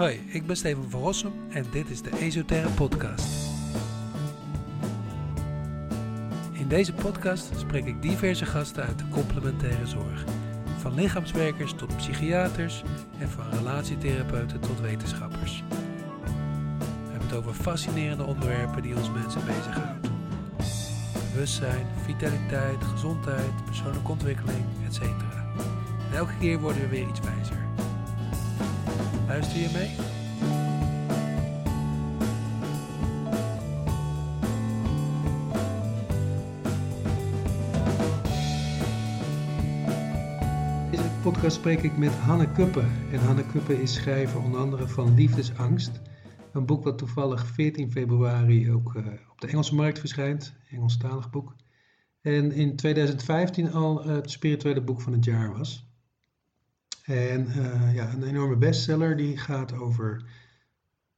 Hoi, ik ben Steven van Rossum en dit is de Esoterre Podcast. In deze podcast spreek ik diverse gasten uit de complementaire zorg. Van lichaamswerkers tot psychiaters en van relatietherapeuten tot wetenschappers. We hebben het over fascinerende onderwerpen die ons mensen bezighouden. Bewustzijn, vitaliteit, gezondheid, persoonlijke ontwikkeling, etc. En elke keer worden we weer iets wijzer. Luister je? In deze podcast spreek ik met Hanne Kuppe. En Hanne Kuppe is schrijver onder andere van Liefdesangst. Een boek wat toevallig 14 februari ook uh, op de Engelse markt verschijnt. Engelstalig boek. En in 2015 al het spirituele boek van het jaar was. En uh, ja, een enorme bestseller die gaat over,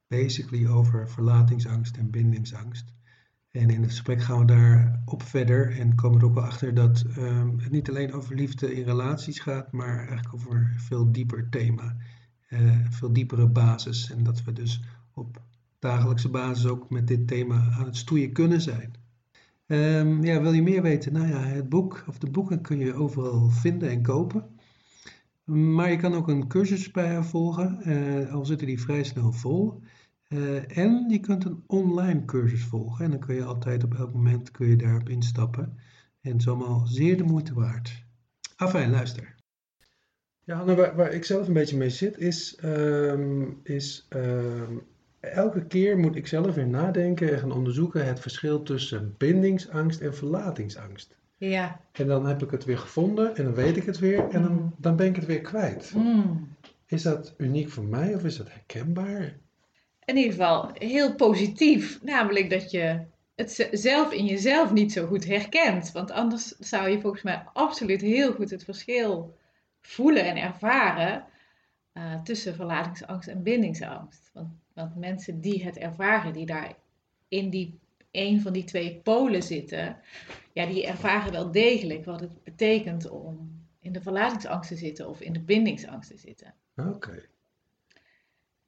basically over verlatingsangst en bindingsangst. En in het gesprek gaan we daarop verder en komen er ook wel achter dat um, het niet alleen over liefde in relaties gaat, maar eigenlijk over een veel dieper thema, uh, veel diepere basis. En dat we dus op dagelijkse basis ook met dit thema aan het stoeien kunnen zijn. Um, ja, wil je meer weten? Nou ja, het boek of de boeken kun je overal vinden en kopen. Maar je kan ook een cursus bij haar volgen, uh, al zitten die vrij snel vol. Uh, en je kunt een online cursus volgen en dan kun je altijd op elk moment kun je daarop instappen. En het is allemaal zeer de moeite waard. Afijn, luister. Ja, Hanne, waar, ik zelf een beetje mee zit, is, um, is um, elke keer moet ik zelf weer nadenken en gaan onderzoeken het verschil tussen bindingsangst en verlatingsangst. Ja. En dan heb ik het weer gevonden en dan weet ik het weer en dan, dan ben ik het weer kwijt. Mm. Is dat uniek voor mij of is dat herkenbaar? In ieder geval heel positief. Namelijk dat je het zelf in jezelf niet zo goed herkent. Want anders zou je volgens mij absoluut heel goed het verschil voelen en ervaren uh, tussen verlatingsangst en bindingsangst. Want, want mensen die het ervaren, die daar in die een van die twee polen zitten, ja, die ervaren wel degelijk wat het betekent om in de verlatingsangst te zitten of in de bindingsangst te zitten. Oké. Okay.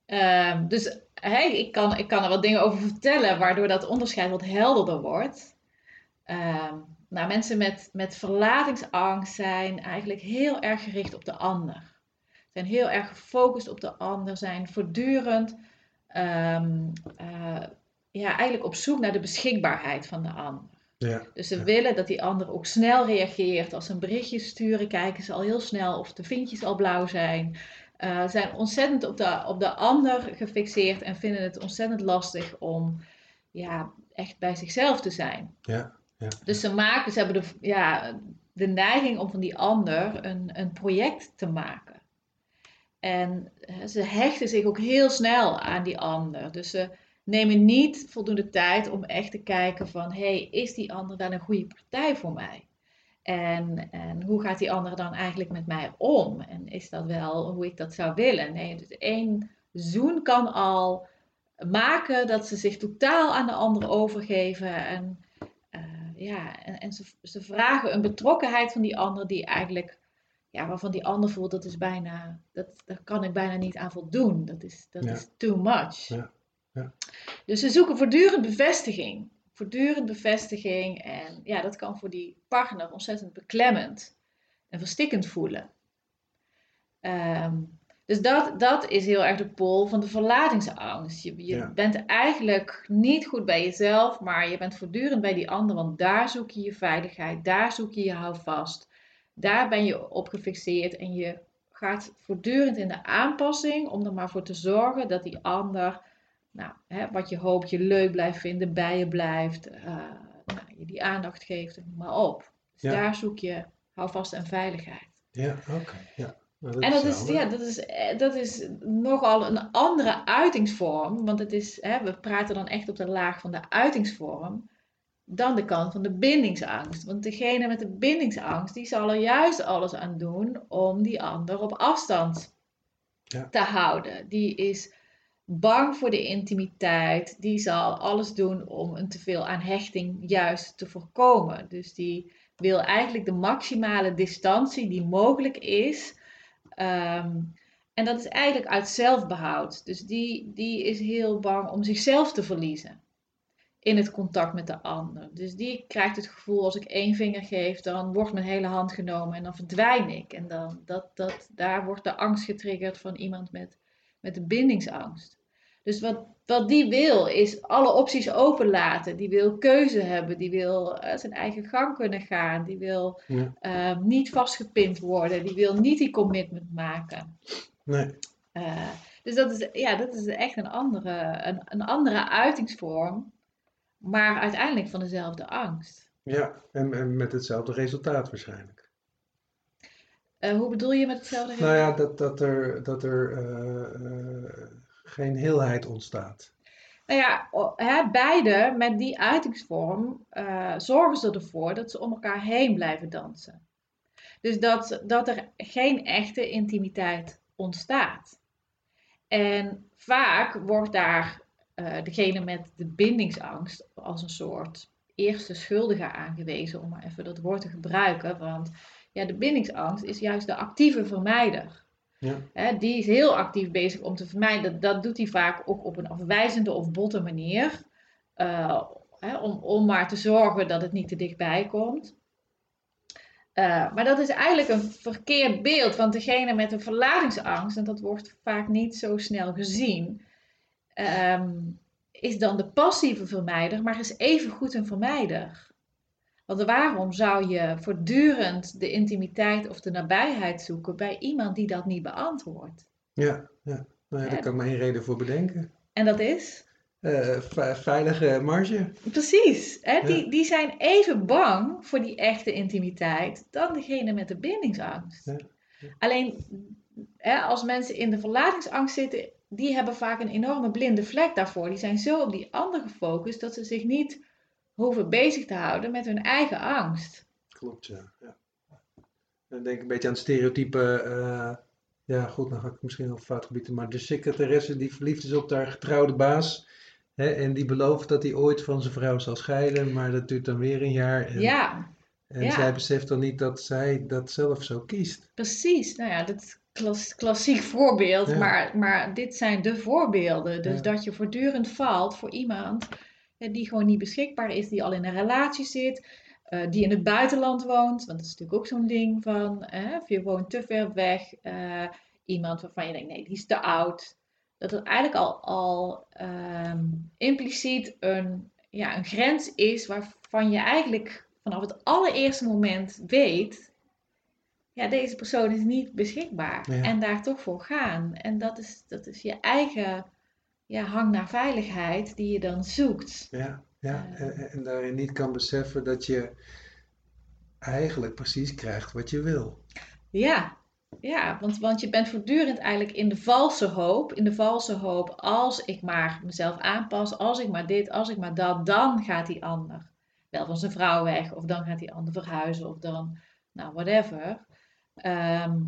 Um, dus hey, ik, kan, ik kan er wat dingen over vertellen, waardoor dat onderscheid wat helderder wordt. Um, nou, mensen met, met verlatingsangst zijn eigenlijk heel erg gericht op de ander. Zijn heel erg gefocust op de ander, zijn voortdurend um, uh, ja, eigenlijk op zoek naar de beschikbaarheid van de ander. Ja, dus ze ja. willen dat die ander ook snel reageert. Als ze een berichtje sturen, kijken ze al heel snel of de vinkjes al blauw zijn. Uh, zijn ontzettend op de, op de ander gefixeerd en vinden het ontzettend lastig om ja, echt bij zichzelf te zijn. Ja, ja. Dus ze maken, ze hebben de, ja, de neiging om van die ander een, een project te maken. En uh, ze hechten zich ook heel snel aan die ander. Dus ze nemen niet voldoende tijd om echt te kijken van, hey, is die ander wel een goede partij voor mij? En, en hoe gaat die ander dan eigenlijk met mij om? En is dat wel hoe ik dat zou willen? Nee, dus één zoen kan al maken dat ze zich totaal aan de ander overgeven. En, uh, ja, en, en ze, ze, vragen een betrokkenheid van die ander die eigenlijk, ja, waarvan die ander voelt dat is bijna, dat, daar kan ik bijna niet aan voldoen. Dat is, dat Ja. is too much. Ja. Ja. Dus ze zoeken voortdurend bevestiging. Voortdurend bevestiging. En ja, dat kan voor die partner ontzettend beklemmend en verstikkend voelen. Ehm, dus dat, dat is heel erg de pol van de verlatingsangst. Je, je Ja. bent eigenlijk niet goed bij jezelf, maar je bent voortdurend bij die ander, want daar zoek je je veiligheid, daar zoek je je houvast. Daar ben je op gefixeerd en je gaat voortdurend in de aanpassing om er maar voor te zorgen dat die ander, nou, hè, wat je hoopt, je leuk blijft vinden, bij je blijft, eh, nou, je die aandacht geeft, noem maar op. Dus Ja. daar zoek je houvast en veiligheid. Ja, oké. Ja. Nou, En dat is, ja, dat, is, eh, dat is nogal een andere uitingsvorm, want het is, hè, we praten dan echt op de laag van de uitingsvorm, dan de kant van de bindingsangst. Want degene met de bindingsangst, die zal er juist alles aan doen om die ander op afstand Ja. te houden. Die is bang voor de intimiteit, die zal alles doen om een teveel aan hechting juist te voorkomen. Dus die wil eigenlijk de maximale distantie die mogelijk is, ehm, En dat is eigenlijk uit zelfbehoud. Dus die, die is heel bang om zichzelf te verliezen in het contact met de ander. Dus die krijgt het gevoel als ik één vinger geef, dan wordt mijn hele hand genomen en dan verdwijn ik. En dan, dat, dat, daar wordt de angst getriggerd van iemand met, met de bindingsangst. Dus wat, wat die wil, is alle opties openlaten. Die wil keuze hebben. Die wil uh, zijn eigen gang kunnen gaan. Die wil uh, niet vastgepind worden. Die wil niet die commitment maken. Nee. Uh, dus dat is, ja, dat is echt een andere, een, een andere uitingsvorm. Maar uiteindelijk van dezelfde angst. Ja, en, en met hetzelfde resultaat waarschijnlijk. Hoe bedoel je met hetzelfde? Nou ja, dat, dat er, dat er geen heelheid ontstaat. Nou ja, hè, beide met die uitingsvorm zorgen ze ervoor dat ze om elkaar heen blijven dansen. Dus dat, dat er geen echte intimiteit ontstaat. En vaak wordt daar uh, degene met de bindingsangst als een soort eerste schuldige aangewezen, om maar even dat woord te gebruiken. Want ja, de bindingsangst is juist de actieve vermijder. Ja. die is heel actief bezig om te vermijden. Dat, dat doet hij vaak ook op een afwijzende of botte manier. Uh, om, om maar te zorgen dat het niet te dichtbij komt. Uh, maar dat is eigenlijk een verkeerd beeld, want degene met een verlatingsangst, en dat wordt vaak niet zo snel gezien, um, is dan de passieve vermijder, maar is even goed een vermijder. Want waarom zou je voortdurend de intimiteit of de nabijheid zoeken bij iemand die dat niet beantwoordt? Ja, ja. Nou ja daar kan ik maar één reden voor bedenken. En dat is? Uh, veilige marge. Precies. Hè? Die, die zijn even bang voor die echte intimiteit dan degene met de bindingsangst. Ja. Alleen hè, als mensen in de verlatingsangst zitten, die hebben vaak een enorme blinde vlek daarvoor. Die zijn zo op die ander gefocust dat ze zich niet hoeven bezig te houden met hun eigen angst. Klopt, ja. ja. Dan denk ik een beetje aan het stereotype, uh, ja goed, dan ga ik misschien op fout gebieden, maar de secretaresse die verliefd is op haar getrouwde baas. Hè, en die belooft dat hij ooit van zijn vrouw zal scheiden, maar dat duurt dan weer een jaar. En, ja. En zij beseft dan niet dat zij dat zelf zo kiest. Precies, nou ja, dat is klas, klassiek voorbeeld, maar, maar dit zijn de voorbeelden. Dus dat je voortdurend valt voor iemand die gewoon niet beschikbaar is, die al in een relatie zit, uh, die in het buitenland woont. Want dat is natuurlijk ook zo'n ding van, of je woont te ver weg, uh, iemand waarvan je denkt, nee, die is te oud. Dat het eigenlijk al, al um, impliciet een, ja, een grens is waarvan je eigenlijk vanaf het allereerste moment weet, ja, deze persoon is niet beschikbaar. En daar toch voor gaan. En dat is, dat is je eigen ja, hang naar veiligheid die je dan zoekt. Ja, ja. En, en, daarin niet kan beseffen dat je eigenlijk precies krijgt wat je wil. Ja, ja want, want je bent voortdurend eigenlijk in de valse hoop. In de valse hoop, als ik maar mezelf aanpas, als ik maar dit, als ik maar dat, dan gaat die ander wel van zijn vrouw weg. Of dan gaat die ander verhuizen. Of dan, nou, whatever. Ehm,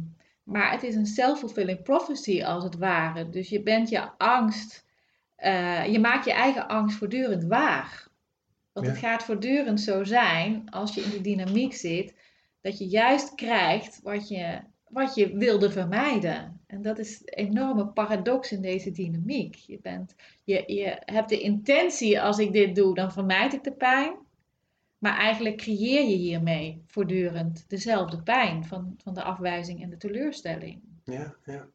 maar het is een self-fulfilling prophecy als het ware. Dus je bent je angst uh, je maakt je eigen angst voortdurend waar. Want het gaat voortdurend zo zijn, als je in die dynamiek zit, dat je juist krijgt wat je, wat je wilde vermijden. En dat is een enorme paradox in deze dynamiek. Je, bent, je, je hebt de intentie, als ik dit doe, dan vermijd ik de pijn. Maar eigenlijk creëer je hiermee voortdurend dezelfde pijn van, van de afwijzing en de teleurstelling. Ja, ja.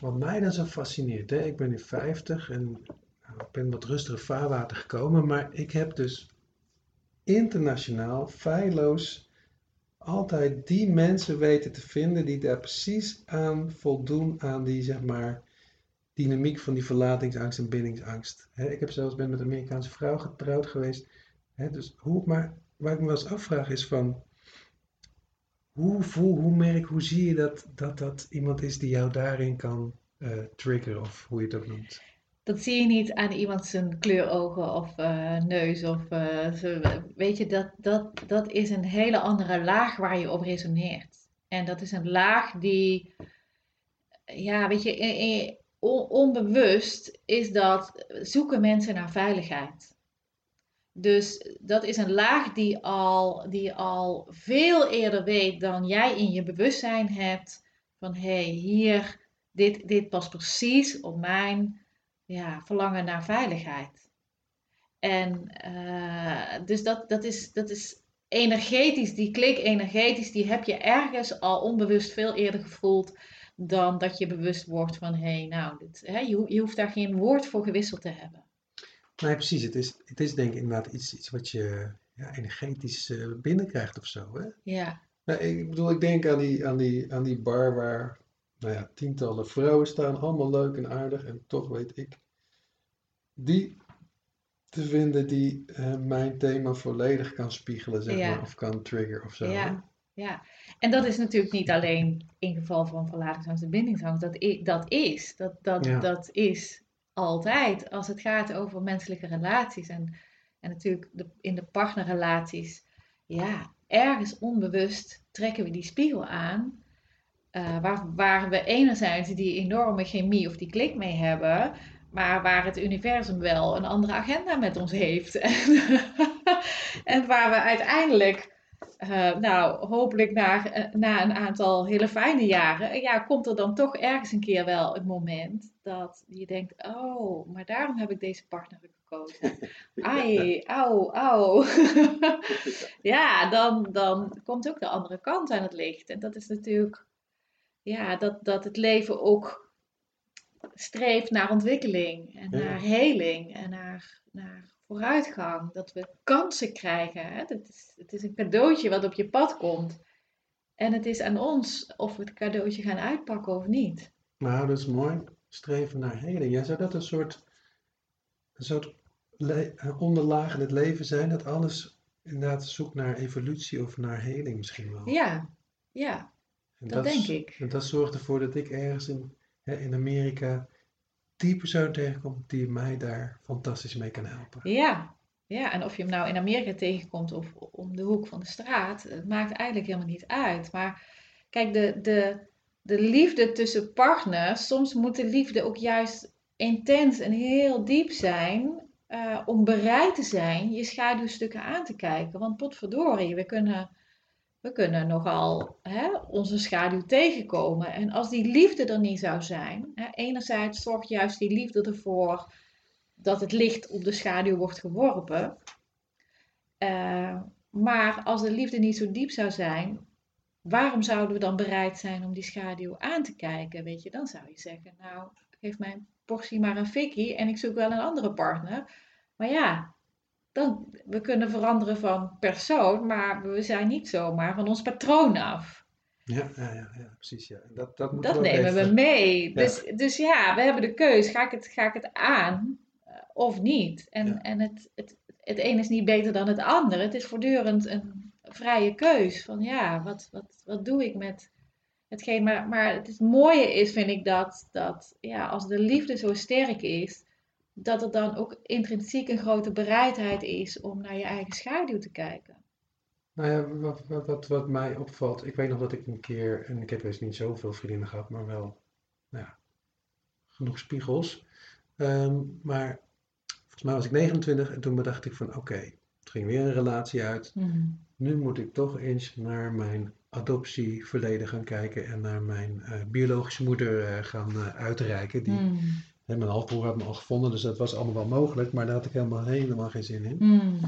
Wat mij dan zo fascineert, hè? ik ben nu 50 en ik ben wat rustiger vaarwater gekomen, maar ik heb dus internationaal, feilloos, altijd die mensen weten te vinden die daar precies aan voldoen aan die, zeg maar, dynamiek van die verlatingsangst en bindingsangst. ik heb zelfs ben met een Amerikaanse vrouw getrouwd geweest. dus hoe, maar waar ik me wel eens afvraag is van, hoe voel, hoe merk, hoe zie je dat dat, dat iemand is die jou daarin kan uh, triggeren of hoe je ook noemt? Dat zie je niet aan iemand zijn kleurogen of uh, neus. Of, uh, weet je, dat, dat, dat is een hele andere laag waar je op resoneert. En dat is een laag die, ja, weet je, onbewust is dat zoeken mensen naar veiligheid. Dus dat is een laag die al, die al veel eerder weet dan jij in je bewustzijn hebt. Van hé, hey, hier dit, dit past precies op mijn ja, verlangen naar veiligheid. En uh, dus dat, dat, is, dat is energetisch, die klik energetisch, die heb je ergens al onbewust veel eerder gevoeld dan dat je bewust wordt van hé, hey, nou, dit, hè, je, je hoeft daar geen woord voor gewisseld te hebben. Nee, precies. Het is, het is denk ik inderdaad iets, iets wat je ja, energetisch uh, binnenkrijgt of zo. Hè? Ja. Nou, ik bedoel, ik denk aan die, aan, die, aan die bar waar nou ja, tientallen vrouwen staan, allemaal leuk en aardig. En toch weet ik die te vinden die uh, mijn thema volledig kan spiegelen, zeg maar, of kan trigger of zo. Ja. Ja, en dat is natuurlijk niet alleen in geval van verlatingsangst en bindingsangst. Dat, is, dat is, dat, dat, dat is altijd als het gaat over menselijke relaties. En, en natuurlijk de, in de partnerrelaties, ja, ergens onbewust trekken we die spiegel aan. Uh, waar, waar we enerzijds die enorme chemie of die klik mee hebben, maar waar het universum wel een andere agenda met ons heeft. en waar we uiteindelijk uh, nou, hopelijk na, uh, na een aantal hele fijne jaren, ja, komt er dan toch ergens een keer wel het moment dat je denkt, oh, maar daarom heb ik deze partner gekozen. Ai, au, au. ja, dan, dan komt ook de andere kant aan het licht. En dat is natuurlijk, ja, dat, dat het leven ook streeft naar ontwikkeling en naar heling en naar, naar vooruitgang, dat we kansen krijgen. Hè? Het, is, het is een cadeautje wat op je pad komt. En het is aan ons of we het cadeautje gaan uitpakken of niet. Nou, dat is mooi. Streven naar heling. Ja, zou dat een soort, een soort onderlaag in het leven zijn? Dat alles inderdaad zoekt naar evolutie of naar heling misschien wel? Ja, ja. Dat, dat, denk ik. En dat zorgt ervoor dat ik ergens in, hè, in Amerika die persoon tegenkomt die mij daar fantastisch mee kan helpen. Ja, ja, en of je hem nou in Amerika tegenkomt of om de hoek van de straat, het maakt eigenlijk helemaal niet uit. Maar kijk, de, de, de liefde tussen partners, soms moet de liefde ook juist intens en heel diep zijn uh, om bereid te zijn je schaduwstukken aan te kijken. Want potverdorie, we kunnen we kunnen nogal hè, onze schaduw tegenkomen. En als die liefde er niet zou zijn, hè, enerzijds zorgt juist die liefde ervoor dat het licht op de schaduw wordt geworpen. Uh, maar als de liefde niet zo diep zou zijn, waarom zouden we dan bereid zijn om die schaduw aan te kijken? Weet je, dan zou je zeggen, nou, geef mijn portie maar een fikkie en ik zoek wel een andere partner. Maar ja, dan, we kunnen veranderen van persoon, maar we zijn niet zomaar van ons patroon af. Ja, ja, ja, ja precies. Ja. Dat, dat, dat nemen we mee. Dus, dus ja, we hebben de keus. Ga ik het, ga ik het aan eh, of niet? En, en het, het, het een is niet beter dan het ander. Het is voortdurend een vrije keus. Van ja, wat, wat, wat doe ik met hetgeen? Maar, maar het mooie is, vind ik, dat, dat ja, als de liefde zo sterk is dat er dan ook intrinsiek een grote bereidheid is om naar je eigen schaduw te kijken. Nou ja, wat, wat, wat, wat mij opvalt, ik weet nog dat ik een keer, en ik heb dus niet zoveel vriendinnen gehad, maar wel nou ja, genoeg spiegels. Ehm, maar volgens mij was ik 29 en toen bedacht ik van oké, okay, het ging weer een relatie uit. Mhm. Nu moet ik toch eens naar mijn adoptieverleden gaan kijken en naar mijn uh, biologische moeder uh, gaan uh, uitreiken. Die, mhm mijn halfbroer had me al gevonden, dus dat was allemaal wel mogelijk, maar daar had ik helemaal, helemaal geen zin in. Hmm.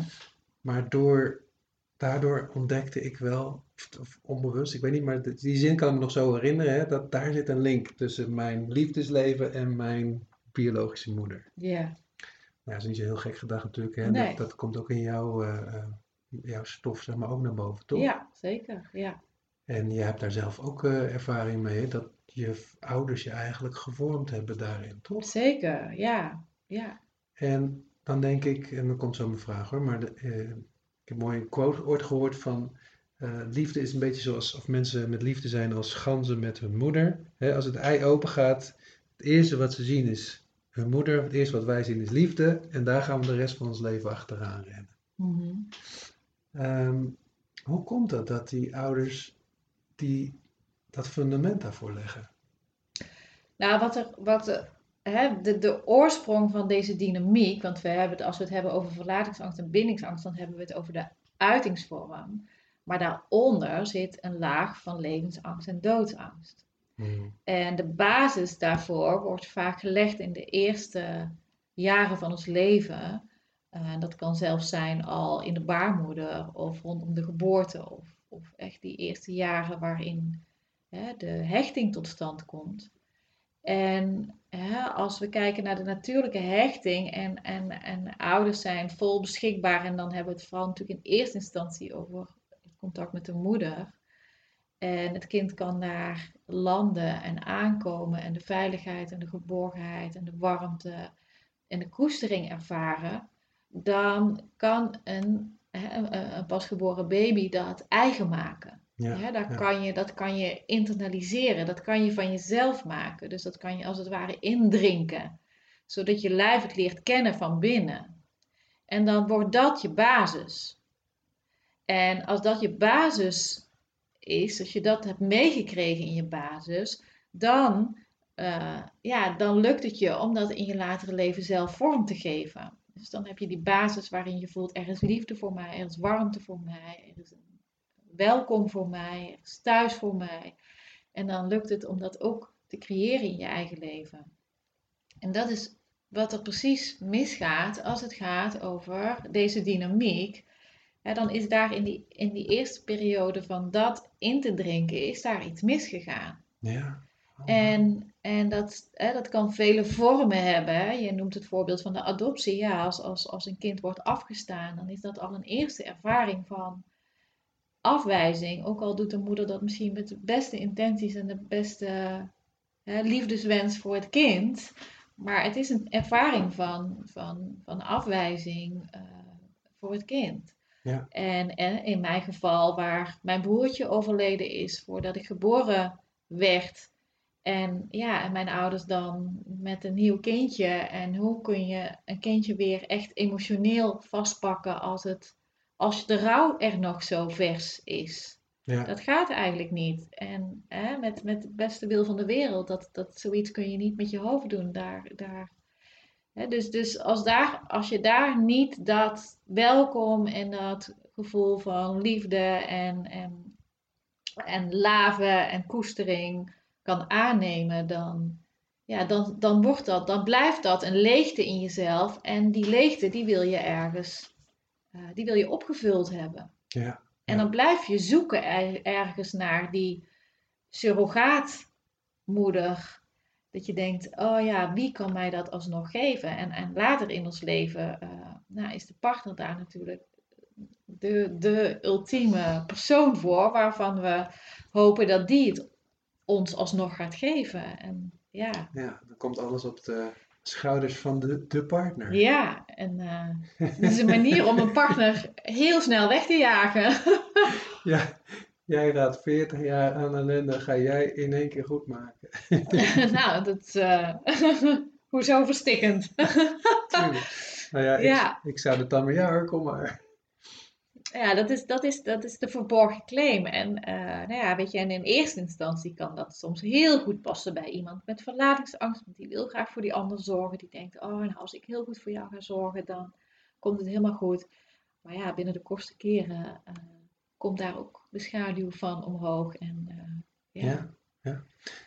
Maar door, daardoor ontdekte ik wel, of onbewust, ik weet niet, maar die zin kan ik me nog zo herinneren, hè, dat daar zit een link tussen mijn liefdesleven en mijn biologische moeder. Ja. Nou, dat is niet zo heel gek gedacht natuurlijk, hè? Nee. Dat, dat, komt ook in jouw, uh, jouw stof zeg maar ook naar boven, toch? Ja, zeker, ja. En je hebt daar zelf ook uh, ervaring mee, dat je ouders je eigenlijk gevormd hebben daarin, toch? Zeker, ja. ja. En dan denk ik, en dan komt zo mijn vraag hoor, maar de, eh, ik heb een mooie quote ooit gehoord van uh, liefde is een beetje zoals of mensen met liefde zijn als ganzen met hun moeder. als het ei open gaat, het eerste wat ze zien is hun moeder, het eerste wat wij zien is liefde en daar gaan we de rest van ons leven achteraan rennen. Mm hoe komt dat dat die ouders die dat fundament daarvoor leggen? Nou, wat er, wat hè, de, de oorsprong van deze dynamiek, want we hebben het, als we het hebben over verlatingsangst en bindingsangst, dan hebben we het over de uitingsvorm. Maar daaronder zit een laag van levensangst en doodsangst. Hmm. En de basis daarvoor wordt vaak gelegd in de eerste jaren van ons leven. Uh, dat kan zelfs zijn al in de baarmoeder of rondom de geboorte of, of echt die eerste jaren waarin hè, de hechting tot stand komt. En hè, als we kijken naar de natuurlijke hechting en, en, en ouders zijn vol beschikbaar en dan hebben we het vooral natuurlijk in eerste instantie over het contact met de moeder. En het kind kan daar landen en aankomen en de veiligheid en de geborgenheid en de warmte en de koestering ervaren, dan kan een, een, pasgeboren baby dat eigen maken. Ja, daar Kan je, dat kan je internaliseren, dat kan je van jezelf maken. Dus dat kan je als het ware indrinken, zodat je lijf het leert kennen van binnen. En dan wordt dat je basis. En als dat je basis is, als je dat hebt meegekregen in je basis, dan, uh, ja, dan lukt het je om dat in je latere leven zelf vorm te geven. Dus dan heb je die basis waarin je voelt, er is liefde voor mij, er is warmte voor mij, er is welkom voor mij, er is thuis voor mij. En dan lukt het om dat ook te creëren in je eigen leven. En dat is wat er precies misgaat als het gaat over deze dynamiek. dan is daar in die, in die eerste periode van dat in te drinken, is daar iets misgegaan. Ja. En, en dat, hè, dat kan vele vormen hebben. Je noemt het voorbeeld van de adoptie. Ja, als, als, als een kind wordt afgestaan, dan is dat al een eerste ervaring van afwijzing. Ook al doet de moeder dat misschien met de beste intenties en de beste hè, liefdeswens voor het kind. Maar het is een ervaring van, van, van afwijzing uh, voor het kind. Ja. En, en in mijn geval, waar mijn broertje overleden is voordat ik geboren werd. En ja, en mijn ouders dan met een nieuw kindje. En hoe kun je een kindje weer echt emotioneel vastpakken als het als de rouw er nog zo vers is. Ja. Dat gaat eigenlijk niet. En hè, met, met het beste wil van de wereld, dat, dat zoiets kun je niet met je hoofd doen. Daar, daar, hè, dus dus als, daar, als je daar niet dat welkom en dat gevoel van liefde en, en, en laven en koestering kan aannemen, dan, ja, dan, dan wordt dat, dan blijft dat een leegte in jezelf. En die leegte, die wil je ergens eh, die wil je opgevuld hebben. Ja, en dan blijf je zoeken ergens naar die surrogaatmoeder. Dat je denkt, oh ja, wie kan mij dat alsnog geven? En, en later in ons leven uh, nou, is de partner daar natuurlijk de, de ultieme persoon voor, waarvan we hopen dat die het ons alsnog gaat geven. En, ja. ja, dan komt alles op de schouders van de, de partner. Ja, en uh, het is een manier om een partner heel snel weg te jagen. ja, jij raadt 40 jaar aan ellende, ga jij in één keer goed maken. nou, dat is uh, hoezo verstikkend. nou ja, ik, ik zou het dan maar, ja hoor, kom maar ja, dat is, dat, is, dat is de verborgen claim. En, uh, nou ja, weet je, en in eerste instantie kan dat soms heel goed passen bij iemand met verlatingsangst. Want die wil graag voor die ander zorgen. Die denkt, oh, nou, als ik heel goed voor jou ga zorgen, dan komt het helemaal goed. Maar ja, binnen de kortste keren uh, komt daar ook de schaduw van omhoog. En, uh, ja. ja. Ja,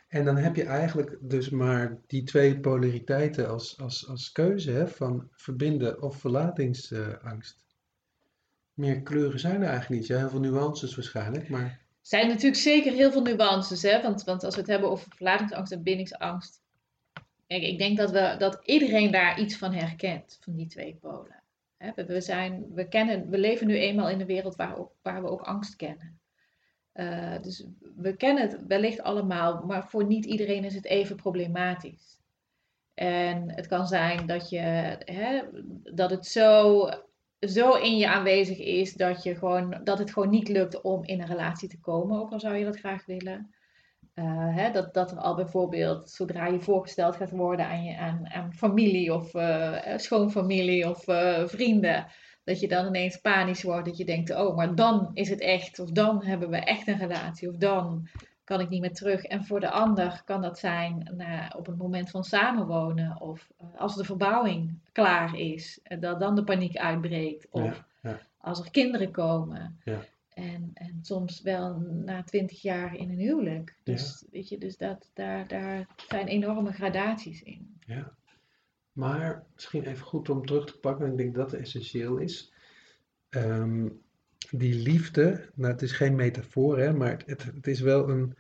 En dan heb je eigenlijk dus maar die twee polariteiten als, als, als keuze hè, van verbinden of verlatingsangst meer kleuren zijn er eigenlijk niet. Ja, heel veel nuances waarschijnlijk, maar... Zijn natuurlijk zeker heel veel nuances, hè? Want, want als we het hebben over verlatingsangst en bindingsangst... Kijk, ik denk dat, we, dat iedereen daar iets van herkent, van die twee polen. We, zijn, we, kennen, we leven nu eenmaal in een wereld waar, waar we ook angst kennen. Uh, dus we kennen het wellicht allemaal, maar voor niet iedereen is het even problematisch. En het kan zijn dat, je, hè, dat het zo zo in je aanwezig is dat, je gewoon, dat het gewoon niet lukt om in een relatie te komen, ook al zou je dat graag willen. Uh, hè, dat, dat er al bijvoorbeeld, zodra je voorgesteld gaat worden aan, je, aan, aan familie of uh, schoonfamilie of vrienden, dat je dan ineens panisch wordt, dat je denkt, oh, maar dan is het echt, of dan hebben we echt een relatie, of dan kan ik niet meer terug. En voor de ander kan dat zijn nou, op het moment van samenwonen of uh, als de verbouwing klaar is, uh, dat dan de paniek uitbreekt. Of ja, ja. als er kinderen komen. Ja. En en soms wel na twintig jaar in een huwelijk. Dus, weet je, dus dat, daar, daar zijn enorme gradaties in. Ja. Maar misschien even goed om terug te pakken, ik denk dat het essentieel is. Ehm, die liefde, nou het is geen metafoor, hè, maar het, het is wel een,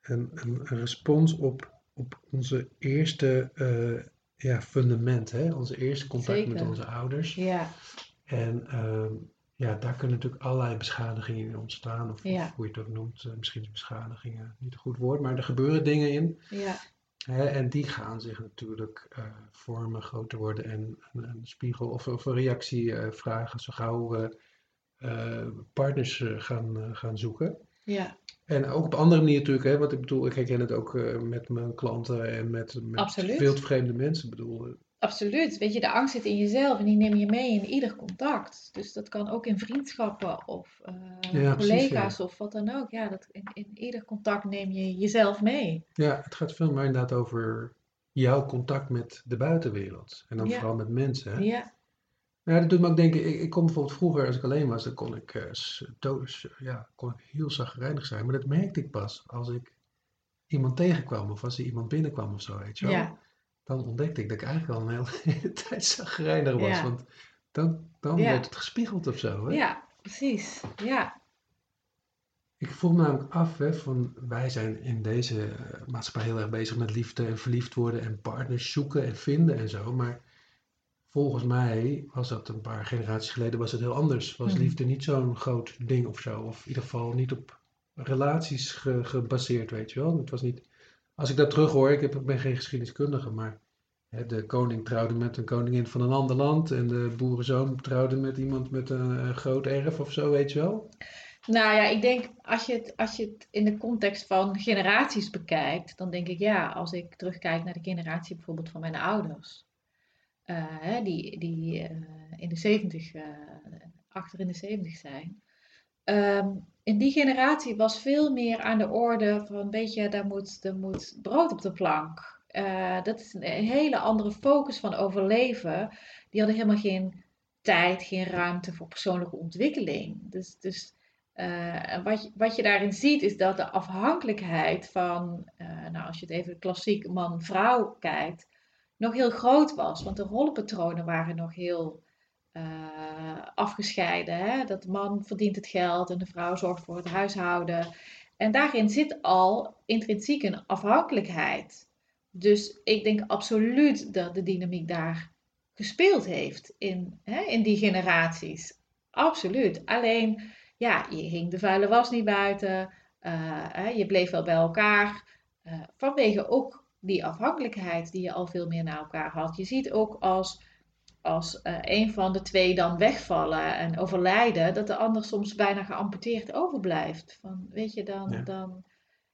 een, een, respons op, op onze eerste uh, ja, fundament, hè? onze eerste contact met onze ouders. Ja. En ehm, ja, daar kunnen natuurlijk allerlei beschadigingen in ontstaan, of, ja. hoe je het ook noemt, uh, misschien is beschadigingen niet een goed woord, maar er gebeuren dingen in. Ja. Hè, en die gaan zich natuurlijk uh, vormen, groter worden en een, een spiegel of, of, een reactie vragen, zo gauw we partners gaan, gaan zoeken. Ja. En ook op andere manier natuurlijk, hè, want ik bedoel, ik herken het ook met mijn klanten en met, met veel vreemde mensen. Ik bedoel, Absoluut. Weet je, de angst zit in jezelf en die neem je mee in ieder contact. Dus dat kan ook in vriendschappen of uh, ja, collega's ja. of wat dan ook. Ja, dat in, in ieder contact neem je jezelf mee. Ja, het gaat veel meer inderdaad over jouw contact met de buitenwereld. En dan Ja. vooral met mensen. Hè? Ja, Ja, dat doet me ook denken, ik, ik kon bijvoorbeeld vroeger, als ik alleen was, dan kon ik, s- ja, kon ik heel zagrijnig zijn. Maar dat merkte ik pas als ik iemand tegenkwam of als er iemand binnenkwam of zo, weet je wel. ja, Dan ontdekte ik dat ik eigenlijk al een hele tijd zagrijnig was. Ja. Want dan, dan Ja. werd het gespiegeld of zo. Hè? ja, precies. Ja, Ik vroeg me namelijk af, hè, van, wij zijn in deze eh, maatschappij heel erg bezig met liefde en verliefd worden en partners zoeken en vinden en zo. Maar volgens mij was dat een paar generaties geleden was het heel anders. Was Mhm. liefde niet zo'n groot ding of zo. Of in ieder geval niet op relaties ge- gebaseerd, weet je wel. Het was niet, als ik dat terughoor, ik, heb, ik ben geen geschiedeniskundige, maar hè, de koning trouwde met een koningin van een ander land en de boerenzoon trouwde met iemand met een, eh, groot erf of zo, weet je wel. nou ja, ik denk als je, het, als je het in de context van generaties bekijkt, dan denk ik ja, als ik terugkijk naar de generatie bijvoorbeeld van mijn ouders, eh, die, die eh, in de 70, eh, achter in de 70 zijn. Ehm, in die generatie was veel meer aan de orde van, weet je, daar moet, er moet brood op de plank. Dat is een hele andere focus van overleven. Die hadden helemaal geen tijd, geen ruimte voor persoonlijke ontwikkeling. Dus, dus wat, je- wat je daarin ziet is dat de afhankelijkheid van, nou als je het even klassiek man-vrouw kijkt, nog heel groot was. Want de rollenpatronen waren nog heel eh, afgescheiden. Hè? Dat de man verdient het geld en de vrouw zorgt voor het huishouden. En daarin zit al intrinsiek een afhankelijkheid. Dus ik denk absoluut dat de dynamiek daar gespeeld heeft in, hè, in die generaties. Absoluut. Alleen, ja, je hing de vuile was niet buiten. eh, je bleef wel bij elkaar. eh, vanwege ook die afhankelijkheid die je al veel meer naar elkaar had. Je ziet ook als, als eh, een van de twee dan wegvallen en overlijden, dat de ander soms bijna geamputeerd overblijft. Van, weet je, dan, Ja. dan,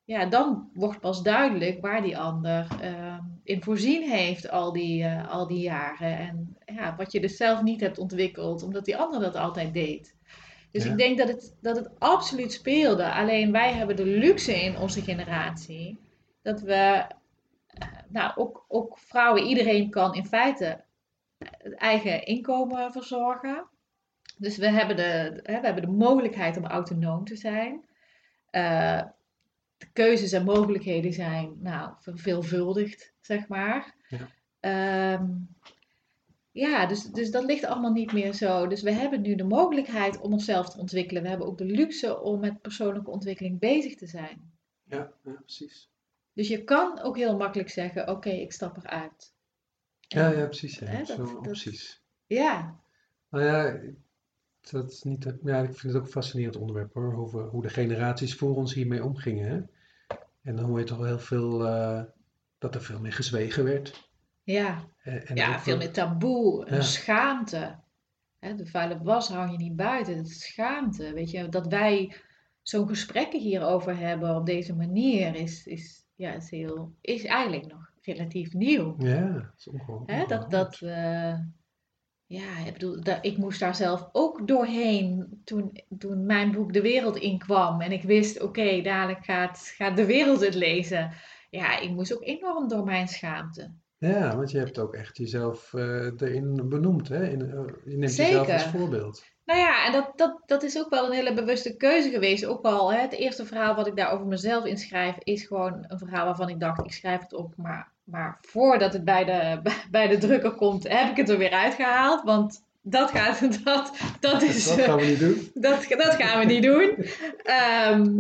ja, dan wordt pas duidelijk waar die ander eh, in voorzien heeft al die, eh, al die jaren. En ja, wat je dus zelf niet hebt ontwikkeld, omdat die ander dat altijd deed. Dus Ja. ik denk dat het, dat het absoluut speelde. Alleen wij hebben de luxe in onze generatie dat we, nou ook, ook vrouwen, iedereen kan in feite het eigen inkomen verzorgen. Dus we hebben de, hè, we hebben de mogelijkheid om autonoom te zijn. Eh, de keuzes en mogelijkheden zijn nou, verveelvuldigd, zeg maar. Ja. Ehm, ja, dus, dus dat ligt allemaal niet meer zo. Dus we hebben nu de mogelijkheid om onszelf te ontwikkelen. We hebben ook de luxe om met persoonlijke ontwikkeling bezig te zijn. Ja, ja precies. Dus je kan ook heel makkelijk zeggen: Oké, ik stap eruit. Ja, ja, precies. Ja. hè, dat- Zo dat- opties. Ja, Nou ja, dat is niet, ja, ik vind het ook een fascinerend onderwerp hoor. Hoe, we- hoe de generaties voor ons hiermee omgingen. Hè? En dan hoor je toch wel heel veel, eh, dat er veel meer gezwegen werd. ja. En, en ja veel wel- meer taboe, Ja. een schaamte. Hè, de vuile was hang je niet buiten, het schaamte. Weet je, dat wij zo'n gesprekken hierover hebben op deze manier is, is, ja, is, heel, is eigenlijk nog relatief nieuw. Ja, dat is ongewoon. Hè, dat, dat, eh, ja, ik bedoel, dat, ik moest daar zelf ook doorheen toen, toen mijn boek de wereld inkwam. En ik wist, oké, dadelijk gaat, gaat de wereld het lezen. Ja, ik moest ook enorm door mijn schaamte. Ja, want je hebt ook echt jezelf erin benoemd. Hè? In, eh, je neemt jezelf als Zeker. voorbeeld. Nou ja, en dat, dat, dat is ook wel een hele bewuste keuze geweest. Ook al hè, het eerste verhaal wat ik daar over mezelf inschrijf, is gewoon een verhaal waarvan ik dacht, ik schrijf het op. Maar, maar voordat het bij de, bij de drukker komt, heb ik het er weer uitgehaald. Want dat gaat, dat, dat is... Dat gaan we niet doen. Dat, dat gaan we niet doen. Ehm,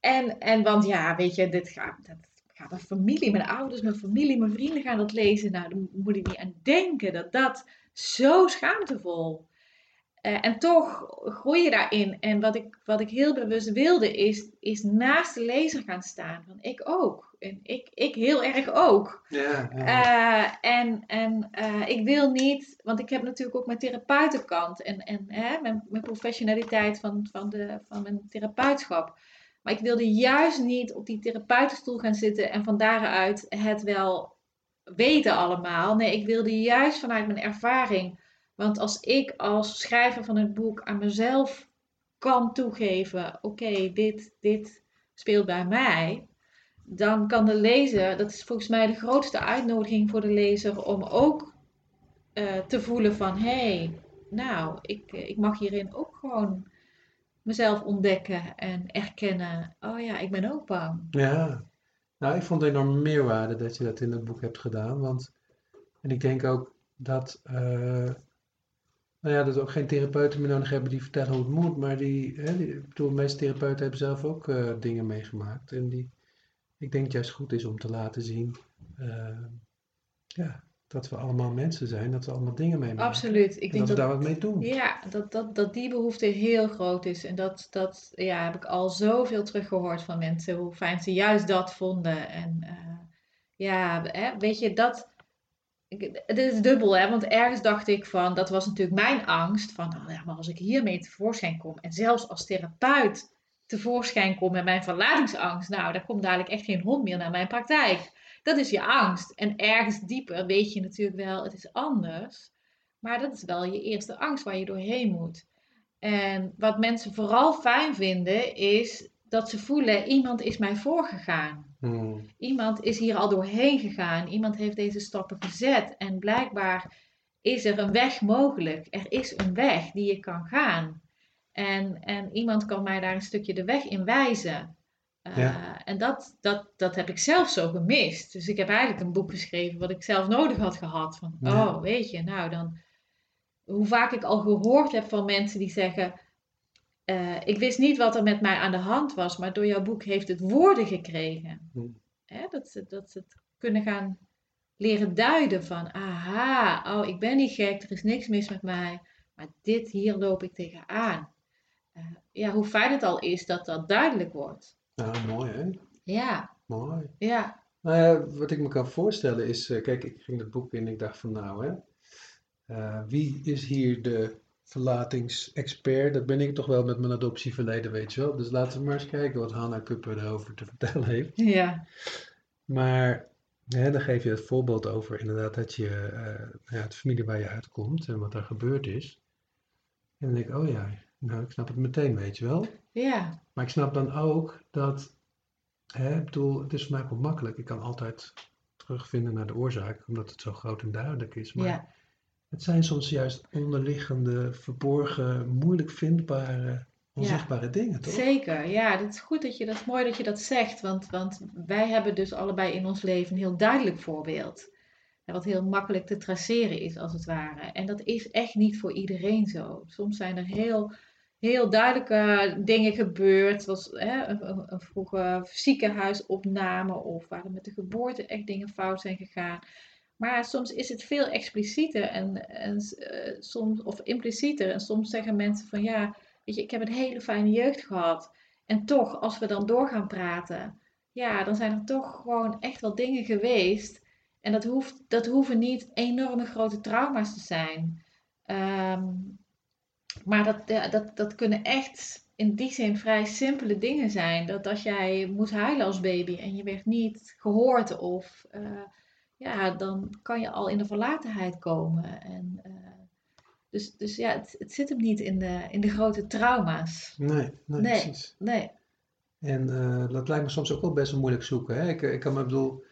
en, en want ja, weet je, dit gaat, dat gaat mijn familie, mijn ouders, mijn familie, mijn vrienden gaan dat lezen. Nou, dan moet ik niet aan denken dat dat zo schaamtevol uh, en toch groei je daarin. En wat ik, wat ik heel bewust wilde, is, is naast de lezer gaan staan. Van ik ook. En ik, ik heel erg ook. Ja, ja. Uh, en en uh, ik wil niet, want ik heb natuurlijk ook mijn therapeutenkant en, en hè, mijn, mijn professionaliteit van, van, de, van mijn therapeutschap. Maar ik wilde juist niet op die therapeutenstoel gaan zitten en van daaruit het wel weten allemaal. Nee, ik wilde juist vanuit mijn ervaring want als ik als schrijver van het boek aan mezelf kan toegeven: oké, dit, dit speelt bij mij. Dan kan de lezer, dat is volgens mij de grootste uitnodiging voor de lezer, om ook uh, te voelen van hé, hey, nou, ik, ik mag hierin ook gewoon mezelf ontdekken en erkennen. Oh ja, ik ben ook bang. Ja, nou, ik vond het enorm meerwaarde dat je dat in het boek hebt gedaan. Want, en ik denk ook dat. Uh, nou ja, dat we ook geen therapeuten meer nodig hebben die vertellen hoe het moet, maar die, hè, die ik bedoel, de meeste therapeuten hebben zelf ook uh, dingen meegemaakt. En die, ik denk het juist goed is om te laten zien uh, ja, dat we allemaal mensen zijn, dat we allemaal dingen meemaken. Absoluut. Ik en denk dat we daar wat mee doen. Ja, dat, dat, dat die behoefte heel groot is. En dat, dat ja, heb ik al zoveel teruggehoord van mensen, hoe fijn ze juist dat vonden. En uh, ja, hè, weet je, dat het is dubbel, hè? want ergens dacht ik van, dat was natuurlijk mijn angst, van nou maar als ik hiermee tevoorschijn kom en zelfs als therapeut tevoorschijn kom met mijn verlatingsangst, nou, daar komt dadelijk echt geen hond meer naar mijn praktijk. Dat is je angst. En ergens dieper weet je natuurlijk wel, het is anders, maar dat is wel je eerste angst waar je doorheen moet. En wat mensen vooral fijn vinden, is dat ze voelen, iemand is mij voorgegaan. Hmm. Iemand is hier al doorheen gegaan. Iemand heeft deze stappen gezet. En blijkbaar is er een weg mogelijk. Er is een weg die je kan gaan. En, en iemand kan mij daar een stukje de weg in wijzen. Uh, En dat, dat, dat heb ik zelf zo gemist. Dus ik heb eigenlijk een boek geschreven wat ik zelf nodig had gehad. Van, oh, weet je, nou dan. Hoe vaak ik al gehoord heb van mensen die zeggen uh, ik wist niet wat er met mij aan de hand was, maar door jouw boek heeft het woorden gekregen. Hm. Hè, dat, ze, dat ze het kunnen gaan leren duiden van, aha, oh, ik ben niet gek, er is niks mis met mij, maar dit hier loop ik tegenaan. Uh, ja, hoe fijn het al is dat dat duidelijk wordt. Ja, mooi hè? Ja. Mooi. Ja. Nou ja, wat ik me kan voorstellen is, uh, kijk, ik ging het boek in en ik dacht van nou hè, wie is hier de verlatingsexpert. Dat ben ik toch wel met mijn adoptieverleden, weet je wel. Dus laten we maar eens kijken wat Hanna Kupper erover te vertellen heeft. Ja. Maar hè, dan geef je het voorbeeld over inderdaad dat je uh, ja, het familie waar je uitkomt en wat er gebeurd is. En dan denk ik, oh ja, nou ik snap het meteen, weet je wel. Ja. Maar ik snap dan ook dat, hè, ik bedoel, het is voor mij ook makkelijk. Ik kan altijd terugvinden naar de oorzaak, omdat het zo groot en duidelijk is. Maar ja het zijn soms juist onderliggende, verborgen, moeilijk vindbare, onzichtbare dingen, toch? Zeker, ja. Dat is goed dat je dat, mooi dat je dat zegt. Want, want wij hebben dus allebei in ons leven een heel duidelijk voorbeeld. Wat heel makkelijk te traceren is, als het ware. En dat is echt niet voor iedereen zo. Soms zijn er heel, heel duidelijke dingen gebeurd. Zoals hè, een, een, een vroege ziekenhuisopname of waar er met de geboorte echt dingen fout zijn gegaan. Maar soms is het veel explicieter en, en uh, soms, of implicieter. En soms zeggen mensen van ja, weet je, ik heb een hele fijne jeugd gehad. En toch, als we dan door gaan praten, ja, dan zijn er toch gewoon echt wel dingen geweest. En dat, hoeft, dat hoeven niet enorme grote trauma's te zijn. Um, maar dat, dat, dat kunnen echt in die zin vrij simpele dingen zijn. Dat als jij moest huilen als baby en je werd niet gehoord of uh, ja, dan kan je al in de verlatenheid komen. En, uh, dus, dus ja, het, het, zit hem niet in de, in de grote trauma's. Nee, nee, nee precies. Nee. En uh, dat lijkt me soms ook wel best wel moeilijk zoeken. Hè? Ik, ik kan me bedoel,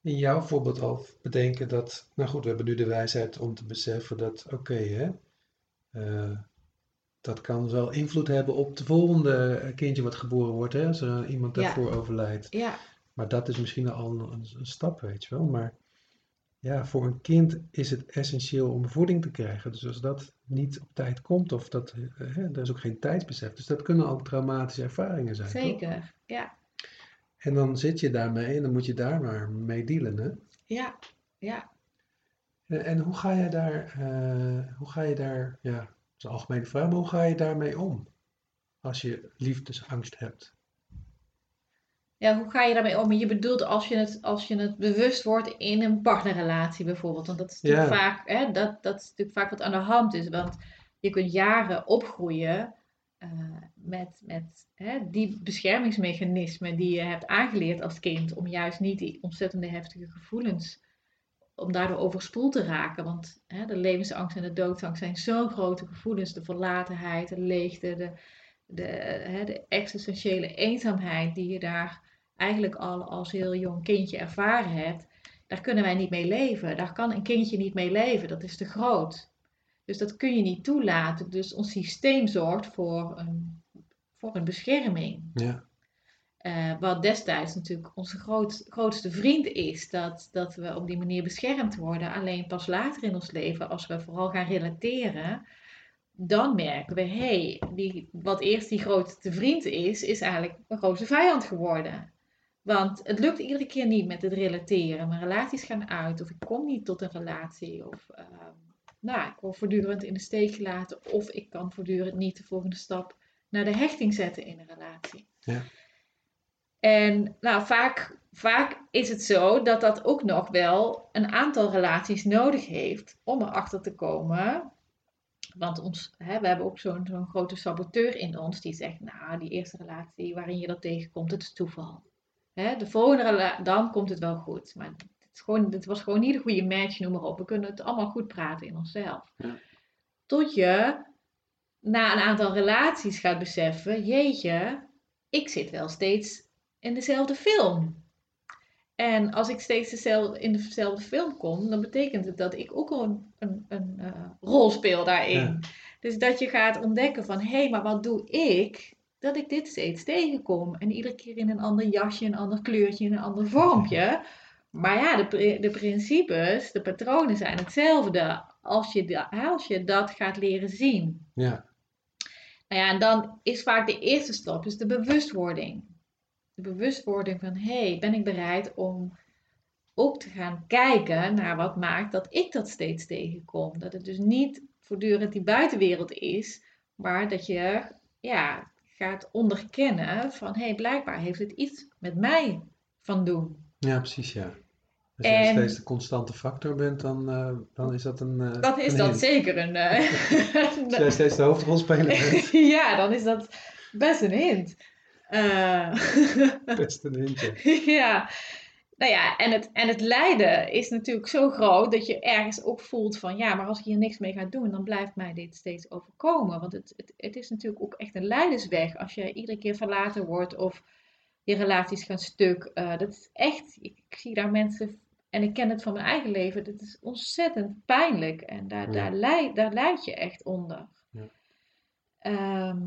in jouw voorbeeld al bedenken dat, nou goed, we hebben nu de wijsheid om te beseffen dat, oké, hè, uh, dat kan wel invloed hebben op de volgende kindje wat geboren wordt, hè, als er iemand Ja. daarvoor overlijdt. Ja, Maar dat is misschien al een stap, weet je wel. Maar ja, voor een kind is het essentieel om voeding te krijgen. Dus als dat niet op tijd komt, of dat, eh, hè, er is ook geen tijdsbesef. Dus dat kunnen ook traumatische ervaringen zijn. toch? zeker. Ja, En dan zit je daarmee en dan moet je daar maar mee dealen. Hè? ja, ja. En, en hoe ga je daar, eh, hoe ga je daar, ja, dat is een algemene vraag, maar hoe ga je daarmee om? Als je liefdesangst hebt. Ja, hoe ga je daarmee om? Je bedoelt als je het, als je het bewust wordt in een partnerrelatie bijvoorbeeld. Want dat is natuurlijk, vaak, hè, dat, dat is natuurlijk vaak wat aan de hand is. Want je kunt jaren opgroeien eh, met, met hè, die beschermingsmechanismen die je hebt aangeleerd als kind. Om juist niet die ontzettende heftige gevoelens, om daardoor overspoeld te raken. Want hè, de levensangst en de doodsangst zijn zo'n grote gevoelens. De verlatenheid, de leegte, de, de, hè, de existentiële eenzaamheid die je daar eigenlijk al als heel jong kindje ervaren hebt, daar kunnen wij niet mee leven. Daar kan een kindje niet mee leven. Dat is te groot. Dus dat kun je niet toelaten. Dus ons systeem zorgt voor een, voor een bescherming. Ja, Eh, wat destijds natuurlijk onze groot, grootste vriend is, dat, dat we op die manier beschermd worden. Alleen pas later in ons leven, als we vooral gaan relateren, dan merken we, hé, hey, die, wat eerst die grootste vriend is, is eigenlijk een grote vijand geworden. Want het lukt iedere keer niet met het relateren. Mijn relaties gaan uit, of ik kom niet tot een relatie, of ehm, nou, ik word voortdurend in de steek gelaten, of ik kan voortdurend niet de volgende stap naar de hechting zetten in een relatie. Ja. En nou, vaak, vaak is het zo dat dat ook nog wel een aantal relaties nodig heeft om erachter te komen. Want ons, hè, we hebben ook zo'n zo'n grote saboteur in ons die zegt, nou, die eerste relatie waarin je dat tegenkomt, het is toeval. Hè, de volgende dan komt het wel goed. Maar het, is gewoon, het was gewoon niet een goede match, noem maar op. We kunnen het allemaal goed praten in onszelf. Ja. Tot je na een aantal relaties gaat beseffen, jeetje, ik zit wel steeds in dezelfde film. En als ik steeds dezelfde, in dezelfde film kom, dan betekent het dat ik ook een, een, een eh, rol speel daarin. Ja. Dus dat je gaat ontdekken van, hé, hey, maar wat doe ik dat ik dit steeds tegenkom? En iedere keer in een ander jasje, een ander kleurtje, een ander vormpje. Maar ja, de, de principes, de patronen zijn hetzelfde als je, als je dat gaat leren zien. ja, Nou ja, en dan is vaak de eerste stap is de bewustwording. De bewustwording van, hé, hey, ben ik bereid om ook te gaan kijken naar wat maakt dat ik dat steeds tegenkom. Dat het dus niet voortdurend die buitenwereld is, maar dat je ja, gaat onderkennen van, hé, hey, blijkbaar heeft het iets met mij van doen. ja, precies, ja. Als En- steeds de constante factor bent, dan, eh, dan is dat een. eh, Dan is dat hint. zeker een... eh, Als jij steeds de hoofdrolspeler bent, ja, dan is dat best een hint. Best een hintje. ja, nou ja, en het, en het lijden is natuurlijk zo groot dat je ergens ook voelt van ja, maar als ik hier niks mee ga doen, dan blijft mij dit steeds overkomen. Want het, het, het is natuurlijk ook echt een lijdensweg als je iedere keer verlaten wordt of je relaties gaan stuk. Eh, dat is echt, ik, ik zie daar mensen, en ik ken het van mijn eigen leven, dat is ontzettend pijnlijk en daar, Ja. daar, lijd, daar lijd je echt onder. Ja. Ehm,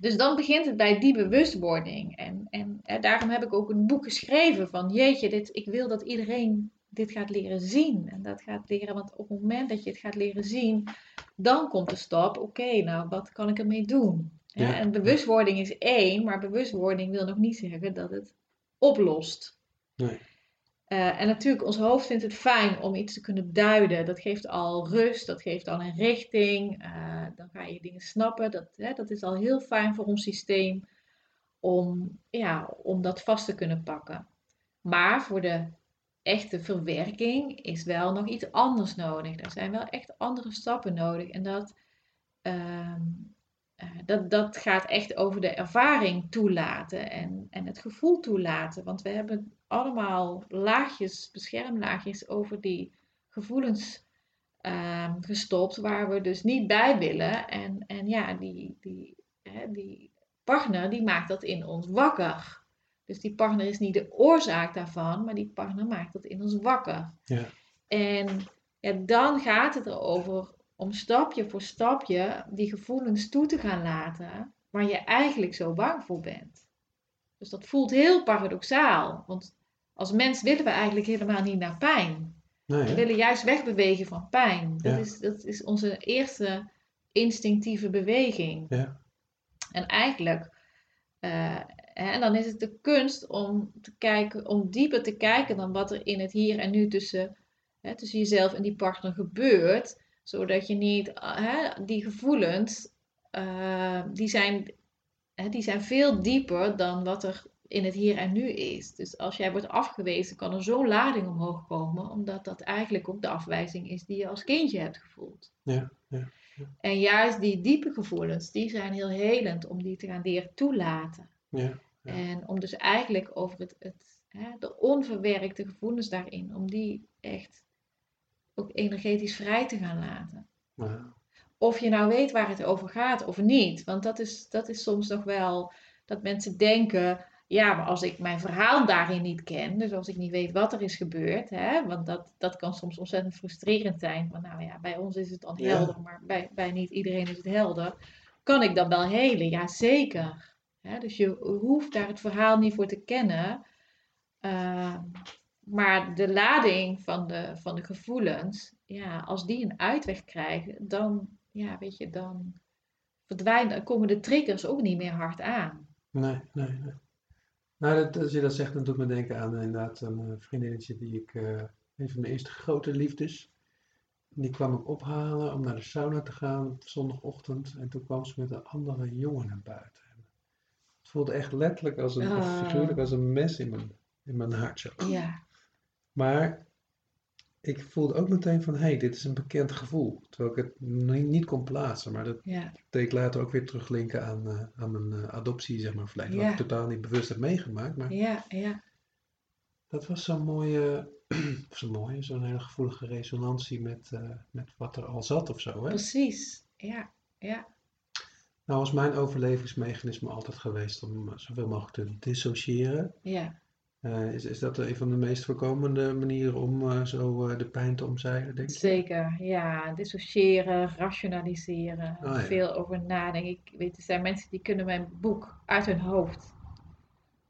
dus dan begint het bij die bewustwording. En, en, daarom heb ik ook een boek geschreven van jeetje, dit, ik wil dat iedereen dit gaat leren zien. En dat gaat leren, want op het moment dat je het gaat leren zien, dan komt de stap, oké, nou wat kan ik ermee doen? Ja. En bewustwording is één, maar bewustwording wil nog niet zeggen dat het oplost. Nee. Eh, en natuurlijk, ons hoofd vindt het fijn om iets te kunnen duiden. Dat geeft al rust, dat geeft al een richting. eh, dan ga je dingen snappen. Dat, hè, dat is al heel fijn voor ons systeem om, ja, om dat vast te kunnen pakken. Maar voor de echte verwerking is wel nog iets anders nodig. Er zijn wel echt andere stappen nodig. En dat, ehm, eh, dat, dat gaat echt over de ervaring toelaten en, en het gevoel toelaten. Want we hebben allemaal laagjes, beschermlaagjes over die gevoelens ehm, gestopt, waar we dus niet bij willen. En, en ja, die, die, hè, die partner die maakt dat in ons wakker. Dus die partner is niet de oorzaak daarvan, maar die partner maakt dat in ons wakker. Ja. En ja, dan gaat het erover om stapje voor stapje die gevoelens toe te gaan laten waar je eigenlijk zo bang voor bent. Dus dat voelt heel paradoxaal, want als mens willen we eigenlijk helemaal niet naar pijn. Nee, We willen juist wegbewegen van pijn. Dat, Ja. is, dat is onze eerste instinctieve beweging. Ja. En eigenlijk, eh, en dan is het de kunst om te kijken, om dieper te kijken dan wat er in het hier en nu tussen, hè, tussen jezelf en die partner gebeurt. Zodat je niet, eh, hè, die gevoelens, eh, die, zijn, hè, die zijn veel dieper dan wat er in het hier en nu is. Dus als jij wordt afgewezen, kan er zo'n lading omhoog komen, omdat dat eigenlijk ook de afwijzing is die je als kindje hebt gevoeld. Ja, ja, En juist die diepe gevoelens, die zijn heel helend om die te gaan leren toelaten. ja, Ja. En om dus eigenlijk over het, het, hè, de onverwerkte gevoelens daarin, om die echt ook energetisch vrij te gaan laten. ja. Of je nou weet waar het over gaat of niet. Want dat is, dat is soms nog wel dat mensen denken, ja, maar als ik mijn verhaal daarin niet ken, dus als ik niet weet wat er is gebeurd, hè, want dat, dat kan soms ontzettend frustrerend zijn. Van nou ja, bij ons is het dan Ja. helder, maar bij, bij niet iedereen is het helder. Kan ik dan wel helen? Ja, zeker. Dus je hoeft daar het verhaal niet voor te kennen. Ehm, maar de lading van de, van de gevoelens, ja, als die een uitweg krijgen, dan, ja, weet je, dan verdwijnen, komen de triggers ook niet meer hard aan. Nee, nee, nee. Nou, dat, als je dat zegt, dan doet me denken aan inderdaad een eh, vriendinnetje die ik, eh, een van mijn eerste grote liefdes, die kwam ik ophalen om naar de sauna te gaan op zondagochtend. En toen kwam ze met een andere jongen naar buiten. Het voelde echt letterlijk als een, of Ah. figuurlijk als een mes in mijn, in mijn hart. Zo. Ja, Maar ik voelde ook meteen van, hé, hey, dit is een bekend gevoel. Terwijl ik het ni- niet kon plaatsen. Maar dat ja, deed ik later ook weer teruglinken aan, eh, aan mijn eh, adoptie, zeg maar, verleden. Wat ik totaal niet bewust heb meegemaakt. Maar ja, ja, dat was zo'n mooie, zo'n mooie, zo'n hele gevoelige resonantie met, eh, met wat er al zat of zo. Hè? precies. Ja, ja, Nou was mijn overlevingsmechanisme altijd geweest om zoveel mogelijk te dissociëren. ja. Eh, is, is dat een van de meest voorkomende manieren om eh, zo eh, de pijn te omzeilen, denk je? Zeker, ja. Dissociëren, rationaliseren, Oh, ja. veel over nadenken. Ik weet, er zijn mensen die kunnen mijn boek uit hun hoofd.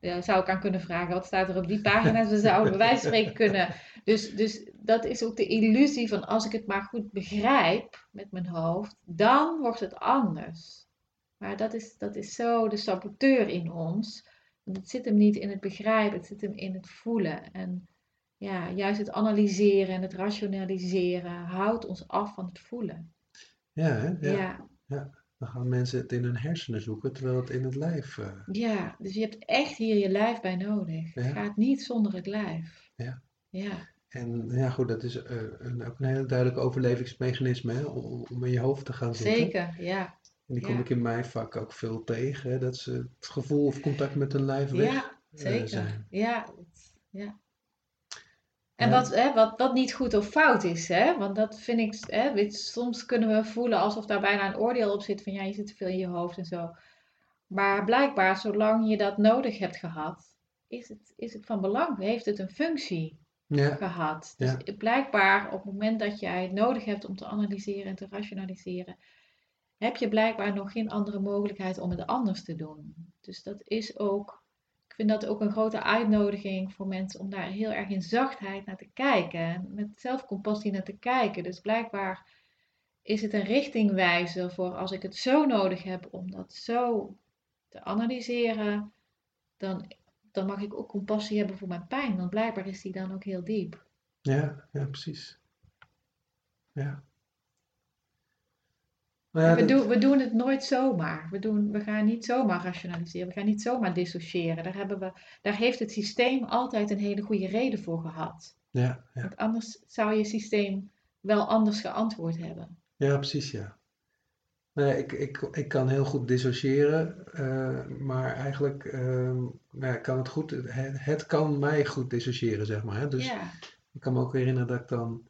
Daar zou ik aan kunnen vragen, wat staat er op die pagina's? We zouden bij wijze van spreken kunnen. Dus, dus dat is ook de illusie van als ik het maar goed begrijp met mijn hoofd, dan wordt het anders. Maar dat is, dat is zo de saboteur in ons. Want het zit hem niet in het begrijpen, het zit hem in het voelen. En ja, juist het analyseren en het rationaliseren houdt ons af van het voelen. Ja, hè? Ja, ja. Dan gaan mensen het in hun hersenen zoeken, terwijl het in het lijf... eh, ja, dus je hebt echt hier je lijf bij nodig. Het gaat niet zonder het lijf. Ja. Ja, En ja, goed, dat is eh, een, ook een heel duidelijk overlevingsmechanisme, hè? Om, om in je hoofd te gaan zitten. zeker, ja. En die kom Ja. ik in mijn vak ook veel tegen, hè, dat ze het gevoel of contact met hun lijf weg Ja, eh, zeker. zijn. Ja, ja. En Ja. wat, hè, wat, wat niet goed of fout is, hè? want dat vind ik, hè, weet, soms kunnen we voelen alsof daar bijna een oordeel op zit van ja, je zit te veel in je hoofd en zo. Maar blijkbaar, zolang je dat nodig hebt gehad, is het, is het van belang, heeft het een functie Ja, gehad. Dus Ja. blijkbaar op het moment dat jij het nodig hebt om te analyseren en te rationaliseren, heb je blijkbaar nog geen andere mogelijkheid om het anders te doen. Dus dat is ook, ik vind dat ook een grote uitnodiging voor mensen om daar heel erg in zachtheid naar te kijken. En met zelfcompassie naar te kijken. Dus blijkbaar is het een richtingwijzer voor als ik het zo nodig heb om dat zo te analyseren, dan, dan mag ik ook compassie hebben voor mijn pijn. Want blijkbaar is die dan ook heel diep. ja, ja, precies. Ja. Nou we, doen, we doen het nooit zomaar. We, doen, we gaan niet zomaar rationaliseren. We gaan niet zomaar dissociëren. Daar, hebben we, daar heeft het systeem altijd een hele goede reden voor gehad. ja, ja. Want anders zou je systeem wel anders geantwoord hebben. Ja, precies, ja. Nee, ik, ik, ik kan heel goed dissociëren, eh, maar eigenlijk ehm, ja, kan het goed, het, het kan mij goed dissociëren, zeg maar. Hè? Dus ja, ik kan me ook herinneren dat ik dan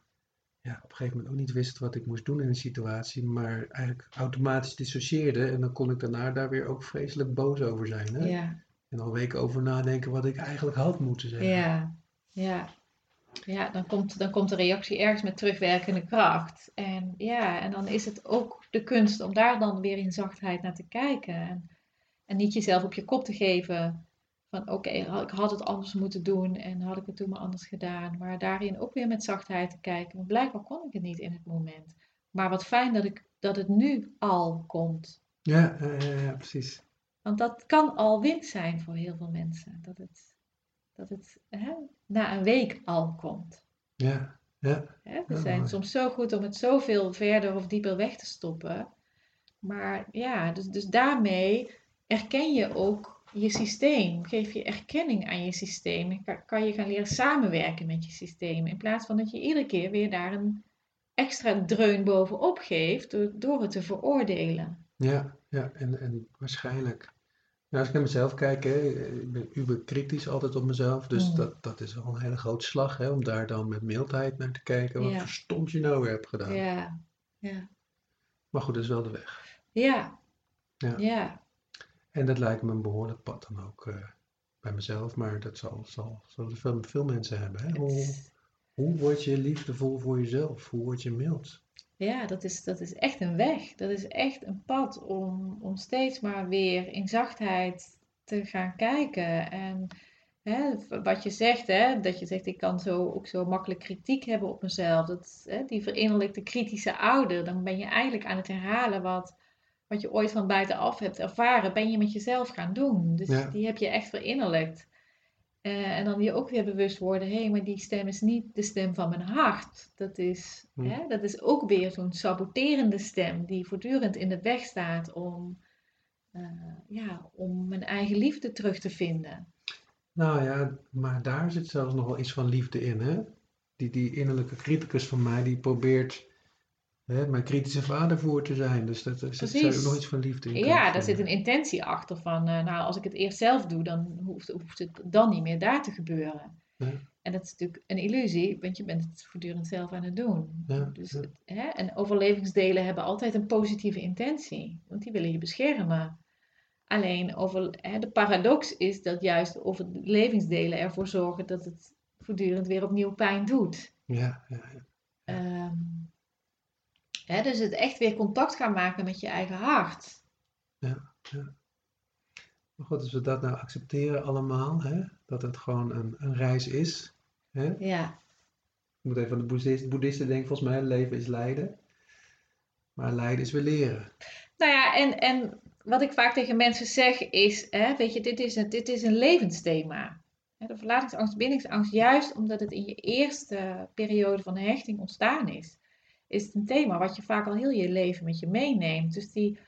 ja, op een gegeven moment ook niet wist wat ik moest doen in een situatie, maar eigenlijk automatisch dissocieerde en dan kon ik daarna daar weer ook vreselijk boos over zijn. Hè? ja, En al weken over nadenken wat ik eigenlijk had moeten zeggen. ja, ja. Ja, dan komt, dan komt de reactie ergens met terugwerkende kracht. En ja, en dan is het ook de kunst om daar dan weer in zachtheid naar te kijken. En, en niet jezelf op je kop te geven van oké, ik had het anders moeten doen en had ik het toen maar anders gedaan. Maar daarin ook weer met zachtheid te kijken. Want blijkbaar kon ik het niet in het moment. Maar wat fijn dat, ik, dat het nu al komt. Ja, ja, precies. Want dat kan al wind zijn voor heel veel mensen. Dat het, dat het hè, na een week al komt. Ja, ja. Hè, we zijn soms zo goed om het zoveel verder of dieper weg te stoppen. Maar ja, dus, dus daarmee erken je ook je systeem. Geef je erkenning aan je systeem. Kan, kan je gaan leren samenwerken met je systeem. In plaats van dat je iedere keer weer daar een extra dreun bovenop geeft door, door het te veroordelen. Ja, ja en, en waarschijnlijk. Nou, als ik naar mezelf kijk, hè, ik ben uber kritisch altijd op mezelf. Dus mm. dat, dat is al een hele grote slag hè, om daar dan met mildheid naar te kijken. Wat ja. je nou weer hebt gedaan. Ja, ja. Maar goed, dat is wel de weg. Ja. Ja. ja. En dat lijkt me een behoorlijk pad dan ook uh, bij mezelf. Maar dat zal, zal, zal veel, veel mensen hebben. Hè? Hoe, hoe word je liefdevol voor jezelf? Hoe word je mild? Ja, dat is, dat is echt een weg. Dat is echt een pad om, om steeds maar weer in zachtheid te gaan kijken. En hè, wat je zegt, hè, dat je zegt, ik kan zo, ook zo makkelijk kritiek hebben op mezelf. Dat, hè, die verinnerlijkte kritische ouder, dan ben je eigenlijk aan het herhalen wat, wat je ooit van buitenaf hebt ervaren, ben je met jezelf gaan doen. Dus die heb je echt verinnerlijkt. Uh, en dan je ook weer bewust worden, hé, hey, maar die stem is niet de stem van mijn hart. Dat is, hm. hè, dat is ook weer zo'n saboterende stem die voortdurend in de weg staat om, uh, ja, om mijn eigen liefde terug te vinden. Nou ja, maar daar zit zelfs nog wel iets van liefde in, hè? Die, die innerlijke criticus van mij, die probeert hè, mijn kritische vader voor te zijn. Dus dat, er zit ook nog iets van liefde in. Ja, daar zit een intentie achter van, uh, nou, als ik het eerst zelf doe, dan hoeft, hoeft het dan niet meer daar te gebeuren. Ja. En dat is natuurlijk een illusie, want je bent het voortdurend zelf aan het doen. Ja, dus Het, hè, en overlevingsdelen hebben altijd een positieve intentie, want die willen je beschermen. Alleen over, hè, de paradox is dat juist overlevingsdelen ervoor zorgen dat het voortdurend weer opnieuw pijn doet. Ja, ja, ja. Um, dus het echt weer contact gaan maken met je eigen hart. Ja, ja. Maar goed, als we dat nou accepteren allemaal, hè, dat het gewoon een, een reis is. Hè? Ja. Ik moet even aan de boeddhisten, boeddhisten denken, volgens mij, leven is lijden. Maar lijden is weer leren. Nou ja, en, en wat ik vaak tegen mensen zeg is, hè, weet je, dit is een, dit is een levensthema. De verlatingsangst, bindingsangst, juist omdat het in je eerste periode van hechting ontstaan is is het een thema wat je vaak al heel je leven met je meeneemt. Dus die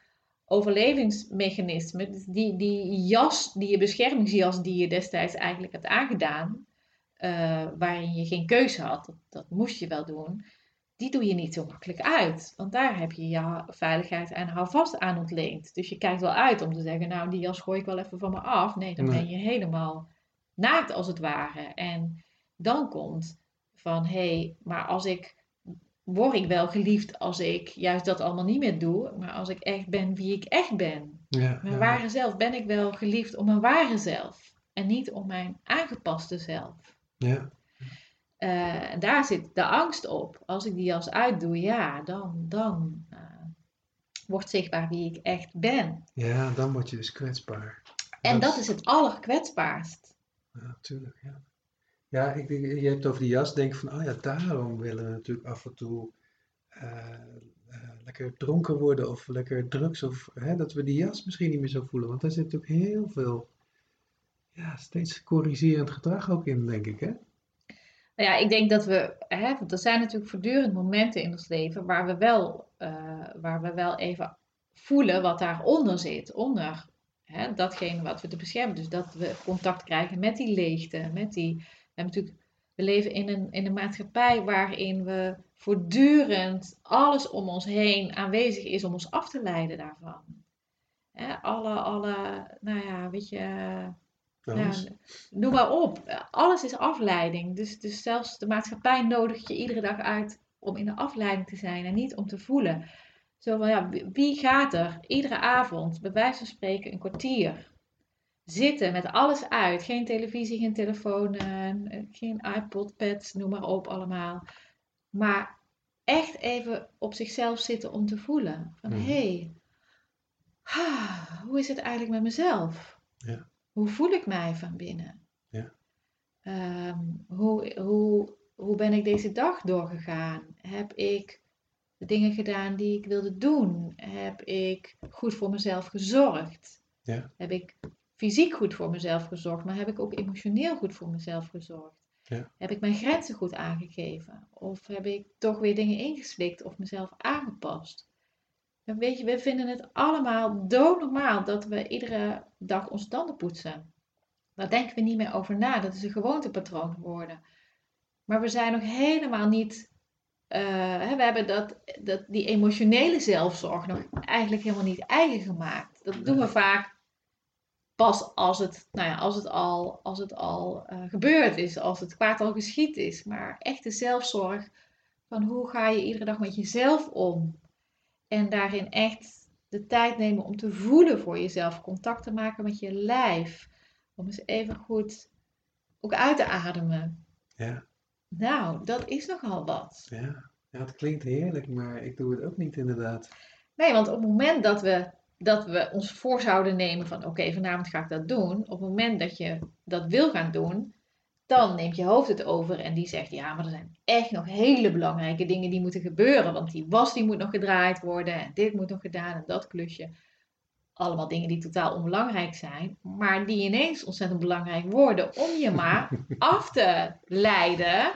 overlevingsmechanismen, dus die, die jas, die je beschermingsjas die je destijds eigenlijk hebt aangedaan, uh, waarin je geen keuze had, dat, dat, moest je wel doen, die doe je niet zo makkelijk uit. Want daar heb je je veiligheid en houvast aan ontleend. Dus je kijkt wel uit om te zeggen, nou die jas gooi ik wel even van me af. Nee, dan ben je helemaal naakt als het ware. En dan komt van, hé, hey, maar als ik word ik wel geliefd als ik juist dat allemaal niet meer doe, maar als ik echt ben wie ik echt ben. Ja, mijn ware zelf ben ik wel geliefd om mijn ware zelf en niet om mijn aangepaste zelf. Ja. Uh, daar zit de angst op. Als ik die jas uitdoe, ja, dan, dan uh, wordt zichtbaar wie ik echt ben. Ja, dan word je dus kwetsbaar. En dat, is het allerkwetsbaarst. Ja, natuurlijk, ja. Ja, ik denk, je hebt over die jas. Denk van, oh ja, daarom willen we natuurlijk af en toe uh, lekker dronken worden of lekker drugs. Of hè, dat we die jas misschien niet meer zo voelen. Want daar zit natuurlijk heel veel, ja, steeds corrigerend gedrag ook in, denk ik, hè? Nou ja, ik denk dat we, hè, want er zijn natuurlijk voortdurend momenten in ons leven waar we wel, uh, waar we wel even voelen wat daaronder zit. Onder hè, datgene wat we te beschermen. Dus dat we contact krijgen met die leegte, met die natuurlijk, we leven in een, in een maatschappij waarin we voortdurend alles om ons heen aanwezig is om ons af te leiden daarvan. alle, alle, nou ja, weet je, nou, noem maar op. Alles is afleiding. Dus, dus zelfs de maatschappij nodigt je iedere dag uit om in de afleiding te zijn en niet om te voelen. Zo van, ja, wie gaat er iedere avond, bij wijze van spreken, een kwartier zitten met alles uit. Geen televisie, geen telefoon, eh, geen iPod, pads, noem maar op allemaal. Maar echt even op zichzelf zitten om te voelen. Van Mhm. hé, hey, hoe is het eigenlijk met mezelf? Ja. Hoe voel ik mij van binnen? Ja. Ehm, hoe, hoe, hoe ben ik deze dag doorgegaan? Heb ik de dingen gedaan die ik wilde doen? Heb ik goed voor mezelf gezorgd? Ja. Heb ik fysiek goed voor mezelf gezorgd, maar heb ik ook emotioneel goed voor mezelf gezorgd? Ja. Heb ik mijn grenzen goed aangegeven? Of heb ik toch weer dingen ingeslikt of mezelf aangepast? En weet je, we vinden het allemaal doodnormaal dat we iedere dag onze tanden poetsen. Daar denken we niet meer over na. Dat is een gewoontepatroon geworden. Maar we zijn nog helemaal niet. eh, we hebben dat, dat, die emotionele zelfzorg nog eigenlijk helemaal niet eigen gemaakt. Dat doen we vaak pas als het, nou ja, als het al, als het al eh, gebeurd is, als het kwaad al geschied is. Maar echte zelfzorg van hoe ga je iedere dag met jezelf om? En daarin echt de tijd nemen om te voelen voor jezelf, contact te maken met je lijf. Om eens even goed ook uit te ademen. Ja, Nou, dat is nogal wat. ja. ja, het klinkt heerlijk, maar ik doe het ook niet inderdaad. Nee, want op het moment dat we, dat we ons voor zouden nemen van oké, vanavond ga ik dat doen. Op het moment dat je dat wil gaan doen, dan neemt je hoofd het over en die zegt ja, maar er zijn echt nog hele belangrijke dingen die moeten gebeuren. Want die was die moet nog gedraaid worden en dit moet nog gedaan en dat klusje. Allemaal dingen die totaal onbelangrijk zijn, maar die ineens ontzettend belangrijk worden om je maar af te leiden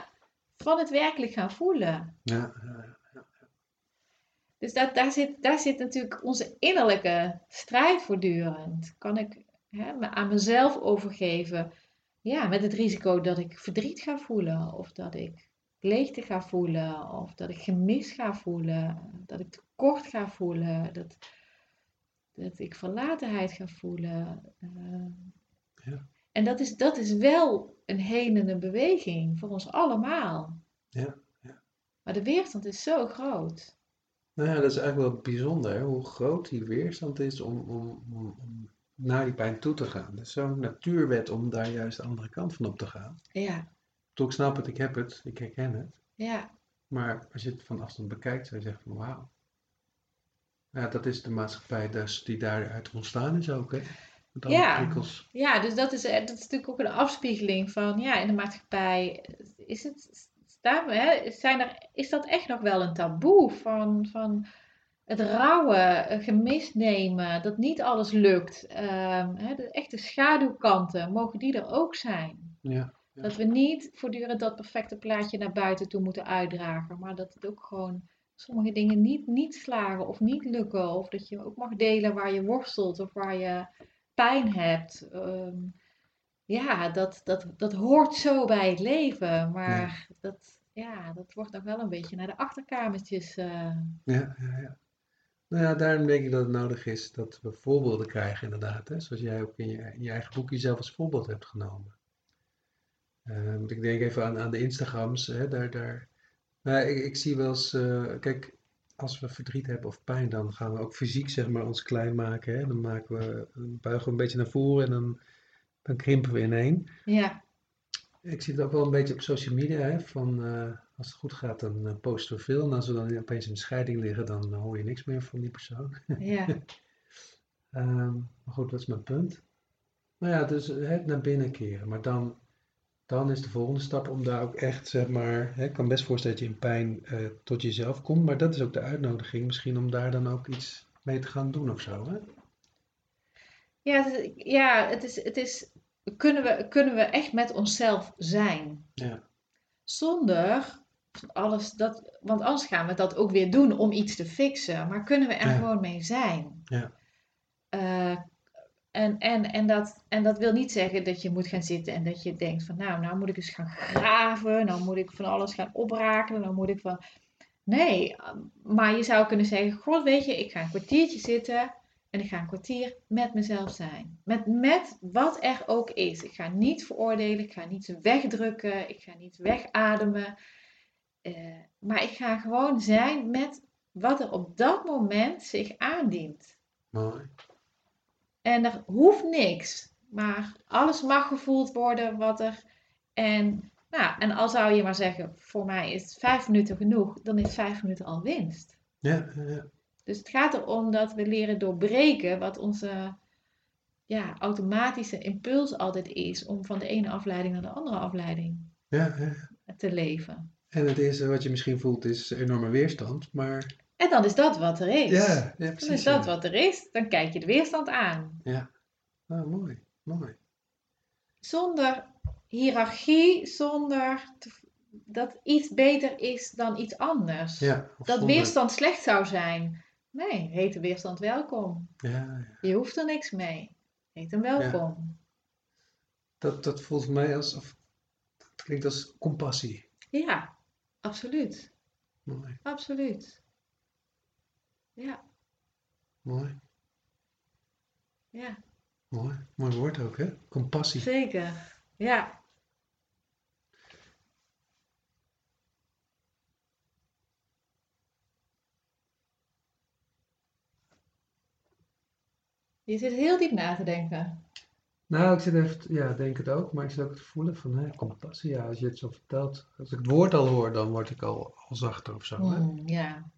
van het werkelijk gaan voelen. Ja, ja, Dus dat, daar, zit, daar zit natuurlijk onze innerlijke strijd voortdurend. Kan ik hè, me aan mezelf overgeven, ja, met het risico dat ik verdriet ga voelen, of dat ik leegte ga voelen, of dat ik gemis ga voelen, dat ik tekort ga voelen, dat, dat ik verlatenheid ga voelen. eh. Ja. En dat is, dat is wel een helende beweging voor ons allemaal. Ja, ja. Maar de weerstand is zo groot. Nou ja, dat is eigenlijk wel bijzonder hoe groot die weerstand is om, om, om, om naar die pijn toe te gaan. Het is zo'n natuurwet om daar juist de andere kant van op te gaan. Ja, Toch, ik snap het, ik heb het, ik herken het. ja. Maar als je het van afstand bekijkt, zou je zeggen van wauw. Ja, dat is de maatschappij dus die daaruit ontstaan is ook, hè? Met alle Ja. prikkels. Ja, dus dat is, eh, dat is natuurlijk ook een afspiegeling van, ja, in de maatschappij is het, hè, zijn er, is dat echt nog wel een taboe van, van het rouwen, eh, gemis nemen, dat niet alles lukt. Ehm, hè, de echte schaduwkanten, mogen die er ook zijn? Ja, Ja. Dat we niet voortdurend dat perfecte plaatje naar buiten toe moeten uitdragen, maar dat het ook gewoon sommige dingen niet, niet slagen of niet lukken. Of dat je ook mag delen waar je worstelt of waar je pijn hebt. Ehm, ja, dat, dat, dat hoort zo bij het leven. Maar dat, ja, dat wordt nog wel een beetje naar de achterkamertjes. eh, ja, ja, ja. Nou ja, daarom denk ik dat het nodig is dat we voorbeelden krijgen inderdaad. Hè? Zoals jij ook in je, in je eigen boek jezelf als voorbeeld hebt genomen. Want ik denk even aan, aan de Instagrams. Hè? Daar, daar, nou, ik, ik zie wel eens, eh, kijk, als we verdriet hebben of pijn, dan gaan we ook fysiek zeg maar, ons klein maken. Hè? Dan, maken we, dan buigen we een beetje naar voren en dan, dan krimpen we ineen. ja, Ik zie het ook wel een beetje op social media, hè, van eh, als het goed gaat, dan eh, posten we veel. En als we dan opeens in scheiding liggen, dan eh, hoor je niks meer van die persoon. ja, Ehm, maar goed, dat is mijn punt. Nou ja, dus het naar binnen keren. Maar dan, dan is de volgende stap om daar ook echt, zeg maar, hè, ik kan best voorstellen dat je in pijn tot jezelf komt. Maar dat is ook de uitnodiging, misschien om daar dan ook iets mee te gaan doen of zo. Hè? ja, ja, het is, het is kunnen, we, kunnen we echt met onszelf zijn? Ja. Zonder alles dat, want anders gaan we dat ook weer doen om iets te fixen. Maar kunnen we er Ja. gewoon mee zijn? Ja. Eh, en, en, en, dat, en dat wil niet zeggen dat je moet gaan zitten en dat je denkt van nou, nou moet ik eens gaan graven, nou moet ik van alles gaan oprakelen, nou moet ik van... Nee, maar je zou kunnen zeggen, god weet je, ik ga een kwartiertje zitten en ik ga een kwartier met mezelf zijn. Met, met wat er ook is. Ik ga niet veroordelen, ik ga niets wegdrukken, ik ga niet wegademen. Eh, maar ik ga gewoon zijn met wat er op dat moment zich aandient. Mooi. En er hoeft niks. Maar alles mag gevoeld worden wat er. En, nou, en al zou je maar zeggen, voor mij is vijf minuten genoeg, dan is vijf minuten al winst. Ja, ja, ja. Dus het gaat erom dat we leren doorbreken wat onze ja, automatische impuls altijd is om van de ene afleiding naar de andere afleiding ja, ja. te leven. En het eerste wat je misschien voelt is enorme weerstand, maar En dan is dat wat er is. ja, ja dan precies. is dat wat er is. Dan kijk je de weerstand aan. Ja, ah, mooi, mooi. Zonder hiërarchie, zonder te- dat iets beter is dan iets anders. Ja, dat zonder- weerstand slecht zou zijn. Nee, heet de weerstand welkom. Ja, ja. Je hoeft er niks mee. Heet hem welkom. Dat, dat voelt voor mij als, of, dat klinkt als compassie. Ja, absoluut. Mooi, Absoluut. Ja, mooi, ja, mooi. Mooi woord ook, hè? Compassie. zeker. Ja. Je zit heel diep na te denken. Nou, ik zit even, ja, denk het ook, maar ik zit ook te voelen van, hè, compassie. Ja, als je het zo vertelt, als ik het woord al hoor, dan word ik al, al zachter of zo, hè? Hmm, ja.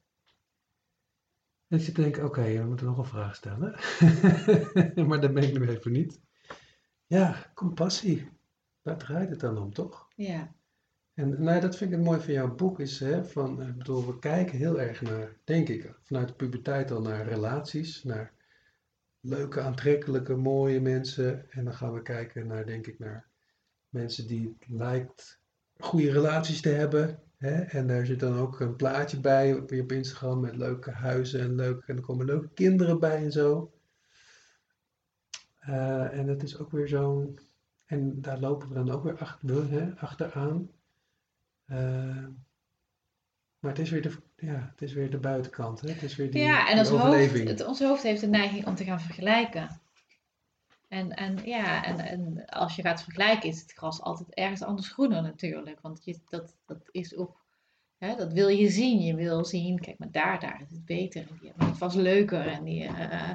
En ik zit te denken, oké, we moeten nog een vraag stellen. maar dat ben ik nu even niet. Ja, compassie. Daar draait het dan om, toch? Ja. En nou, dat vind ik het mooi van jouw boek, is hè, van, eh, ik bedoel, we kijken heel erg naar, denk ik, vanuit de puberteit al naar relaties, naar leuke, aantrekkelijke, mooie mensen. En dan gaan we kijken naar, denk ik, naar mensen die het lijkt goede relaties te hebben. Hè? En daar zit dan ook een plaatje bij op, op Instagram met leuke huizen en leuke, en er komen leuke kinderen bij en zo. Eh, en dat is ook weer zo'n, en daar lopen we dan ook weer achter, hè, achteraan. Eh, maar het is weer de, ja, het is weer de buitenkant, hè? Het is weer die, Ja, en ons hoofd, het, ons hoofd heeft de neiging om te gaan vergelijken. En, en ja, en, en als je gaat vergelijken, is het gras altijd ergens anders groener natuurlijk. Want je, dat, dat is ook, hè, dat wil je zien. Je wil zien, kijk maar daar, daar is het beter. En die hebben het vast leuker. En die, eh,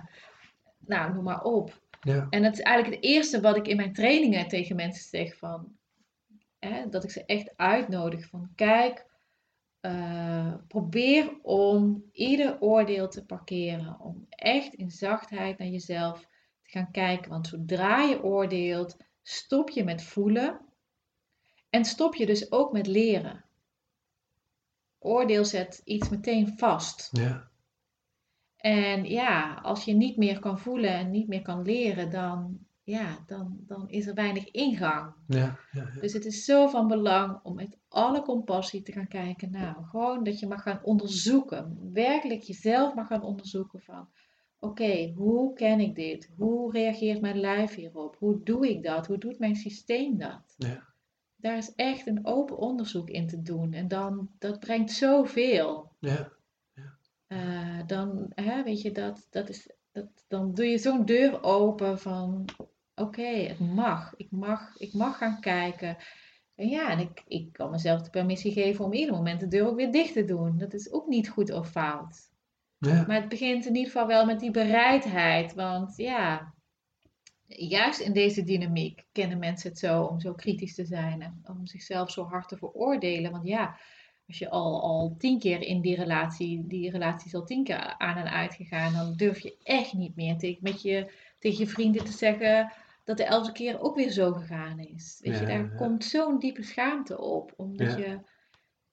nou, noem maar op. Ja, En dat is eigenlijk het eerste wat ik in mijn trainingen tegen mensen zeg van, hè, dat ik ze echt uitnodig van, kijk, eh, probeer om ieder oordeel te parkeren, om echt in zachtheid naar jezelf te gaan kijken, want zodra je oordeelt, stop je met voelen en stop je dus ook met leren. Oordeel zet iets meteen vast. ja, En ja, als je niet meer kan voelen en niet meer kan leren, dan, ja, dan, dan is er weinig ingang. ja, ja, ja. Dus het is zo van belang om met alle compassie te gaan kijken. Nou, gewoon dat je mag gaan onderzoeken. Werkelijk jezelf mag gaan onderzoeken van... Oké, hoe ken ik dit? Hoe reageert mijn lijf hierop? Hoe doe ik dat? Hoe doet mijn systeem dat? Ja. Daar is echt een open onderzoek in te doen. En dan, dat brengt zoveel. ja. Eh, dan, hè, weet je, dat, dat is, dat, dan doe je zo'n deur open van, oké, het mag. Ik mag, ik mag gaan kijken. En ja, en ik, ik kan mezelf de permissie geven om ieder moment de deur ook weer dicht te doen. Dat is ook niet goed of fout. ja. Maar het begint in ieder geval wel met die bereidheid. Want ja, juist in deze dynamiek kennen mensen het zo om zo kritisch te zijn. En om zichzelf zo hard te veroordelen. Want ja, als je al, al tien keer in die relatie, die relatie is al tien keer aan en uit gegaan, dan durf je echt niet meer tegen, met je, tegen je vrienden te zeggen dat de elfde keer ook weer zo gegaan is. Weet je, daar ja. komt zo'n diepe schaamte op. Omdat Ja. je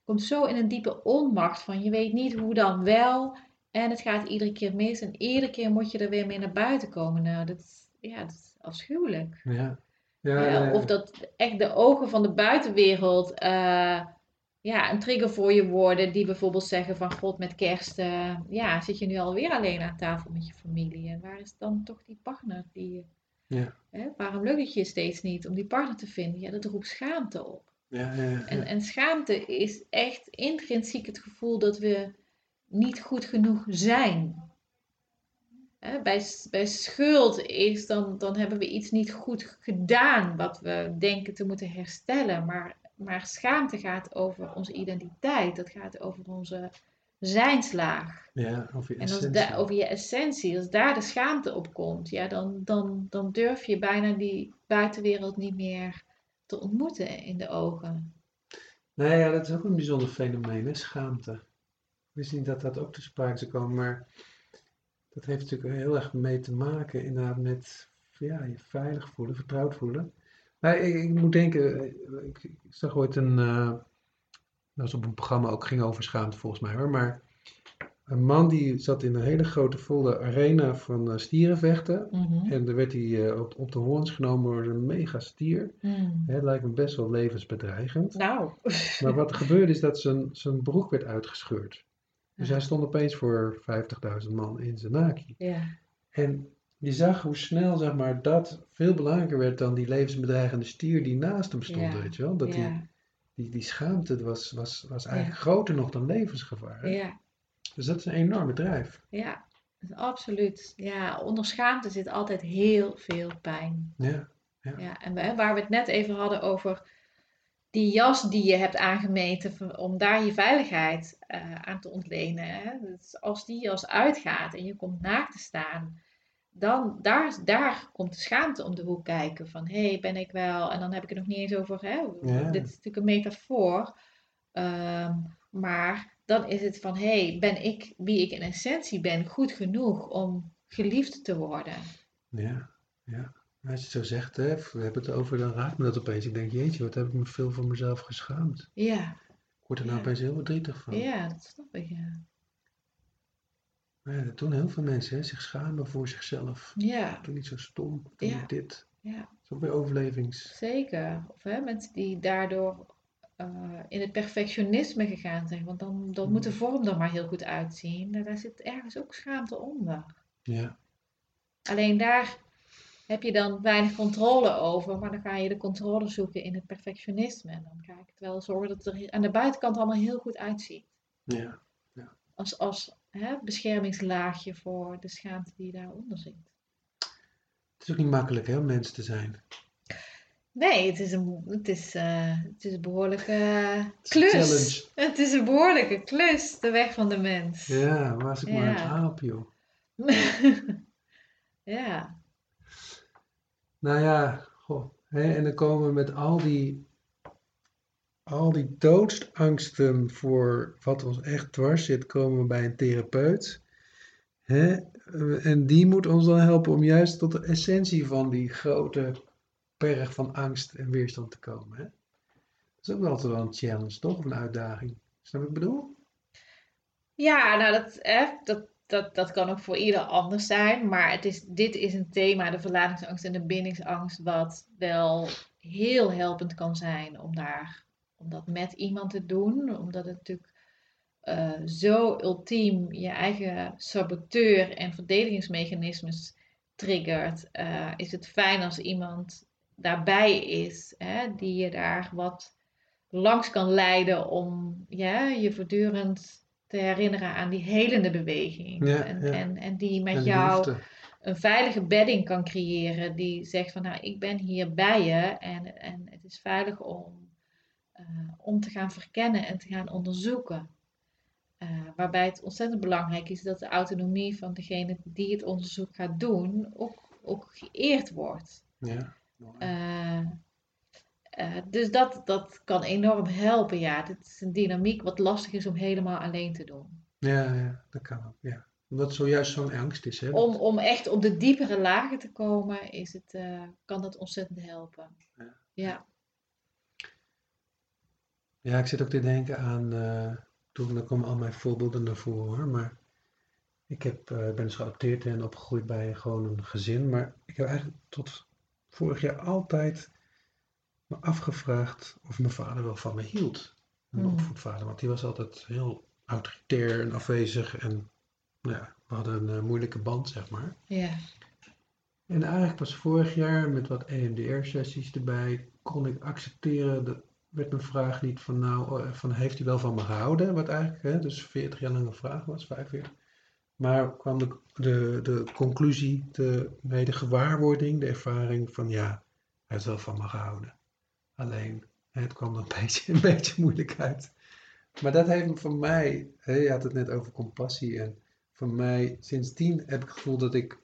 komt zo in een diepe onmacht van je weet niet hoe dan wel. En het gaat iedere keer mis en iedere keer moet je er weer mee naar buiten komen. Nou, dat is, ja, dat is afschuwelijk. Ja. Nee, of dat echt de ogen van de buitenwereld eh, ja, een trigger voor je worden. Die bijvoorbeeld zeggen van god met kerst eh, ja, zit je nu alweer alleen aan tafel met je familie. En waar is dan toch die partner? Die, Ja. hè, waarom lukt het je steeds niet om die partner te vinden? Ja, dat roept schaamte op. ja, ja, ja, En, en schaamte is echt intrinsiek het gevoel dat we niet goed genoeg zijn. Hè, bij, bij schuld is dan, dan hebben we iets niet goed gedaan wat we denken te moeten herstellen. Maar, maar schaamte gaat over onze identiteit. Dat gaat over onze zijnslaag. Ja, over je En als da- over je essentie, als daar de schaamte op komt, ja, dan, dan, dan durf je bijna die buitenwereld niet meer te ontmoeten in de ogen. Nee, ja, dat is ook een bijzonder fenomeen, hè? Schaamte. We zien dat dat ook te sprake zou komen, maar dat heeft natuurlijk heel erg mee te maken inderdaad met ja, je veilig voelen, vertrouwd voelen. Maar ik, ik moet denken, eh, ik, ik zag ooit een, eh, dat was op een programma ook, ging over schaamte volgens mij hoor, maar een man die zat in een hele grote volle arena van eh, stierenvechten Mhm. en dan werd hij eh, op, op de hoorns genomen door een mega stier. Het lijkt me best wel levensbedreigend. Nou, Maar wat er gebeurde is dat zijn, zijn broek werd uitgescheurd. Dus Ja. hij stond opeens voor 50.000 man in zijn naki. ja, En je zag hoe snel zeg maar, dat veel belangrijker werd dan die levensbedreigende stier die naast hem stond. Ja. Weet je wel? Dat die, ja, die, die schaamte was, was, was eigenlijk Ja. groter nog dan levensgevaar. hè? ja, Dus dat is een enorme drijf. ja, absoluut. Ja, onder schaamte zit altijd heel veel pijn. Ja, Ja, en we- waar we het net even hadden over die jas die je hebt aangemeten om daar je veiligheid eh, aan te ontlenen. Hè? Dus als die jas uitgaat en je komt naakt te staan, dan daar, daar komt de schaamte om de hoek kijken van hé, hey, ben ik wel? En dan heb ik het nog niet eens over, hè? Ja. dit is natuurlijk een metafoor. Ehm, maar dan is het van hé, hey, ben ik wie ik in essentie ben goed genoeg om geliefd te worden? ja, ja. Als je het zo zegt, hè, we hebben het over, dan raakt me dat opeens. Ik denk, jeetje, wat heb ik me veel voor mezelf geschaamd. Ja, Ik word er nou Ja. opeens heel verdrietig van. ja, dat snap ik. Ja. Maar ja, dat doen heel veel mensen, hè, zich schamen voor zichzelf. Ja, Doe niet zo stom, doe Ja. dit. ja, Dat is ook weer overlevings. zeker. Of hè, mensen die daardoor eh, in het perfectionisme gegaan zijn. Want dan, dan moet de vorm er maar heel goed uitzien. Daar zit ergens ook schaamte onder. Ja, Alleen daar heb je dan weinig controle over. Maar dan ga je de controle zoeken in het perfectionisme. En dan ga ik het wel zorgen dat het er aan de buitenkant allemaal heel goed uitziet. ja, Als, als hè, beschermingslaagje voor de schaamte die daaronder zit. het is ook niet makkelijk hè, om mens te zijn. Nee, het is een, het is, eh, het is een behoorlijke is een klus. challenge. Het is een behoorlijke klus, de weg van de mens. Ja, waar was ik maar aan het Ja. aap, joh. ja, Nou ja, goh. Hè, en dan komen we met al die, al die doodsangsten voor wat ons echt dwars zit, komen bij een therapeut. Hè? En die moet ons dan helpen om juist tot de essentie van die grote berg van angst en weerstand te komen. Hè? Dat is ook altijd wel een challenge, toch? Een uitdaging. Snap wat ik bedoel? ja nou dat, hè, dat, dat, dat kan ook voor ieder anders zijn. Maar het is, dit is een thema, de verlatingsangst en de bindingsangst, wat wel heel helpend kan zijn om, daar, om dat met iemand te doen. Omdat het natuurlijk eh, zo ultiem je eigen saboteur en verdedigingsmechanismes triggert. eh, is het fijn als iemand daarbij is, hè, die je daar wat langs kan leiden om ja, je voortdurend te herinneren aan die helende beweging. Ja, en, ja. En, en die met En jou liefde. een veilige bedding kan creëren die zegt van nou ik ben hier bij je en, en het is veilig om, eh, om te gaan verkennen en te gaan onderzoeken. Eh, waarbij het ontzettend belangrijk is dat de autonomie van degene die het onderzoek gaat doen ook, ook geëerd wordt. Ja. Eh, dus dat, dat kan enorm helpen. Ja, dit is een dynamiek wat lastig is om helemaal alleen te doen. Ja, ja, dat kan ook. Ja. Omdat zojuist zo'n angst is. Hè? Om, om echt op de diepere lagen te komen, is het, kan dat ontzettend helpen. Ja. Ja. Ja, ik zit ook te denken aan, eh, toen dan komen al mijn voorbeelden naar voren hoor, maar ik heb, ik ben dus geadopteerd en opgegroeid bij gewoon een gezin, maar ik heb eigenlijk tot vorig jaar altijd me afgevraagd of mijn vader wel van me hield. Mijn Hmm. opvoedvader, want die was altijd heel autoritair en afwezig en nou ja, we hadden een eh, moeilijke band zeg maar. Ja. En eigenlijk pas vorig jaar met wat EMDR-sessies erbij kon ik accepteren, dat werd mijn vraag niet van nou, eh, van heeft hij wel van me gehouden, wat eigenlijk hè, dus 40 jaar lang een vraag was, 45. Maar kwam de, de, de conclusie, de, de gewaarwording, de ervaring van ja, hij heeft wel van me gehouden. Alleen, het kwam een beetje, een beetje moeilijk uit. Maar dat heeft voor mij, hè, je had het net over compassie en voor mij, sindsdien heb ik het gevoel dat ik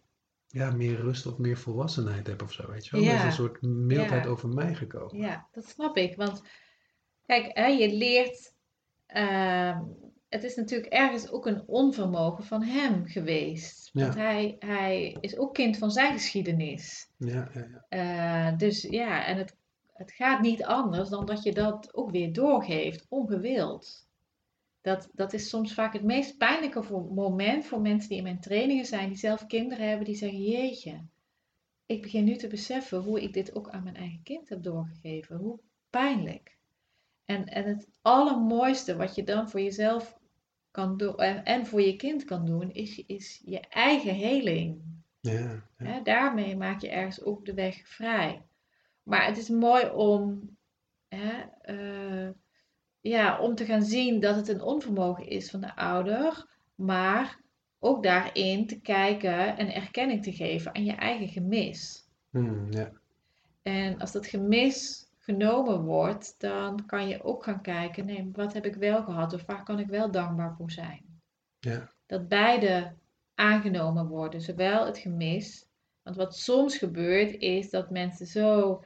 ja, meer rust of meer volwassenheid heb of zo, weet je wel. Er is Ja. een soort mildheid over mij gekomen. Ja, dat snap ik. Want kijk, hè, je leert. ehm, het is natuurlijk ergens ook een onvermogen van hem geweest. Ja. Want hij, hij is ook kind van zijn geschiedenis. Ja, ja, ja. Eh, dus ja, en het, het gaat niet anders dan dat je dat ook weer doorgeeft, ongewild. Dat, dat is soms vaak het meest pijnlijke voor, moment voor mensen die in mijn trainingen zijn, die zelf kinderen hebben, die zeggen: Jeetje, ik begin nu te beseffen hoe ik dit ook aan mijn eigen kind heb doorgegeven. Hoe pijnlijk. En, en het allermooiste wat je dan voor jezelf kan doen en, en voor je kind kan doen, is, is je eigen heling. ja, daarmee maak je ergens ook de weg vrij. Maar het is mooi om, hè, eh, ja, om te gaan zien dat het een onvermogen is van de ouder, maar ook daarin te kijken en erkenning te geven aan je eigen gemis. Hmm, ja. En als dat gemis genomen wordt, dan kan je ook gaan kijken, nee, wat heb ik wel gehad of waar kan ik wel dankbaar voor zijn? Ja. Dat beide aangenomen worden, zowel het gemis, want wat soms gebeurt is dat mensen zo